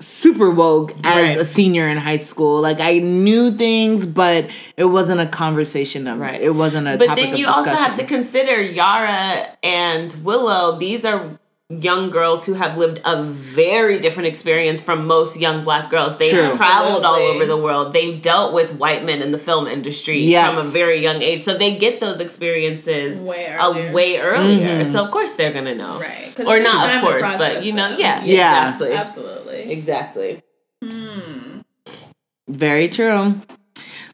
super woke as Right. a senior in high school. Like I knew things, but it wasn't a conversation of Right. it wasn't a but topic then of you discussion. also have to consider Yara and Willow. These are young girls who have lived a very different experience from most young black girls. They've True. traveled all over the world. They've dealt with white men in the film industry Yes. from a very young age. So they get those experiences Way a earlier. way earlier. Mm-hmm. So of course they're gonna know. Right. 'Cause Or not, of course, but you know, them. yeah, Yeah. exactly. Absolutely. Exactly. Very true.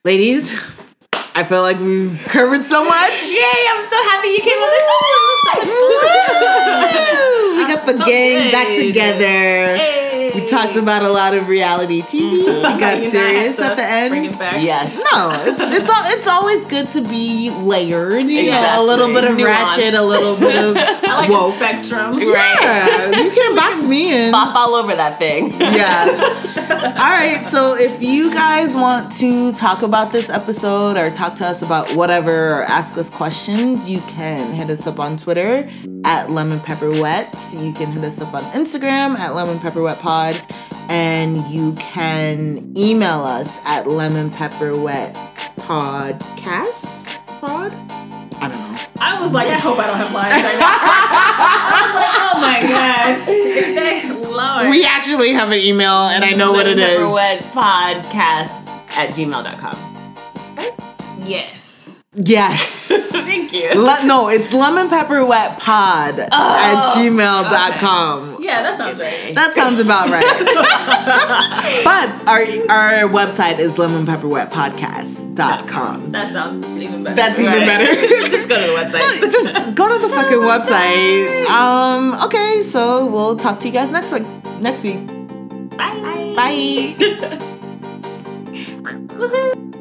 Ladies, I feel like we've covered so much. Yay, I'm so happy you came on the show. We got the gang back together. We talked about a lot of reality TV. Mm-hmm. We got You know, serious at the end. Bring it back. Yes. No, it's it's al- it's always good to be layered. You know, a little bit of Exactly. ratchet, a little bit of I like woke. the spectrum. Right. Yeah, you can box me in. Bop all over that thing. Yeah. All right. So if you guys want to talk about this episode or talk to us about whatever or ask us questions, you can hit us up on Twitter at Lemon Pepper Wet. You can hit us up on Instagram at Lemon Pepper Wet Pod. And you can email us at Lemon Pepper Wet Podcast. Pod? I don't know. I was like, I hope I don't have lines right now. I was like, oh my gosh. Lord. We actually have an email and I know what it is. Wet podcast at gmail.com. yes. Yes. Thank you. Le- no, it's lemon pepper wet pod Oh, at gmail.com. Yeah, that sounds right. That sounds about right. but our our website is lemonpepperwetpodcast.com. That sounds even better. That's even better. Just go to the website. Just go to the fucking website. Um, okay, so we'll talk to you guys next week. Next week. Bye. Bye. Woohoo.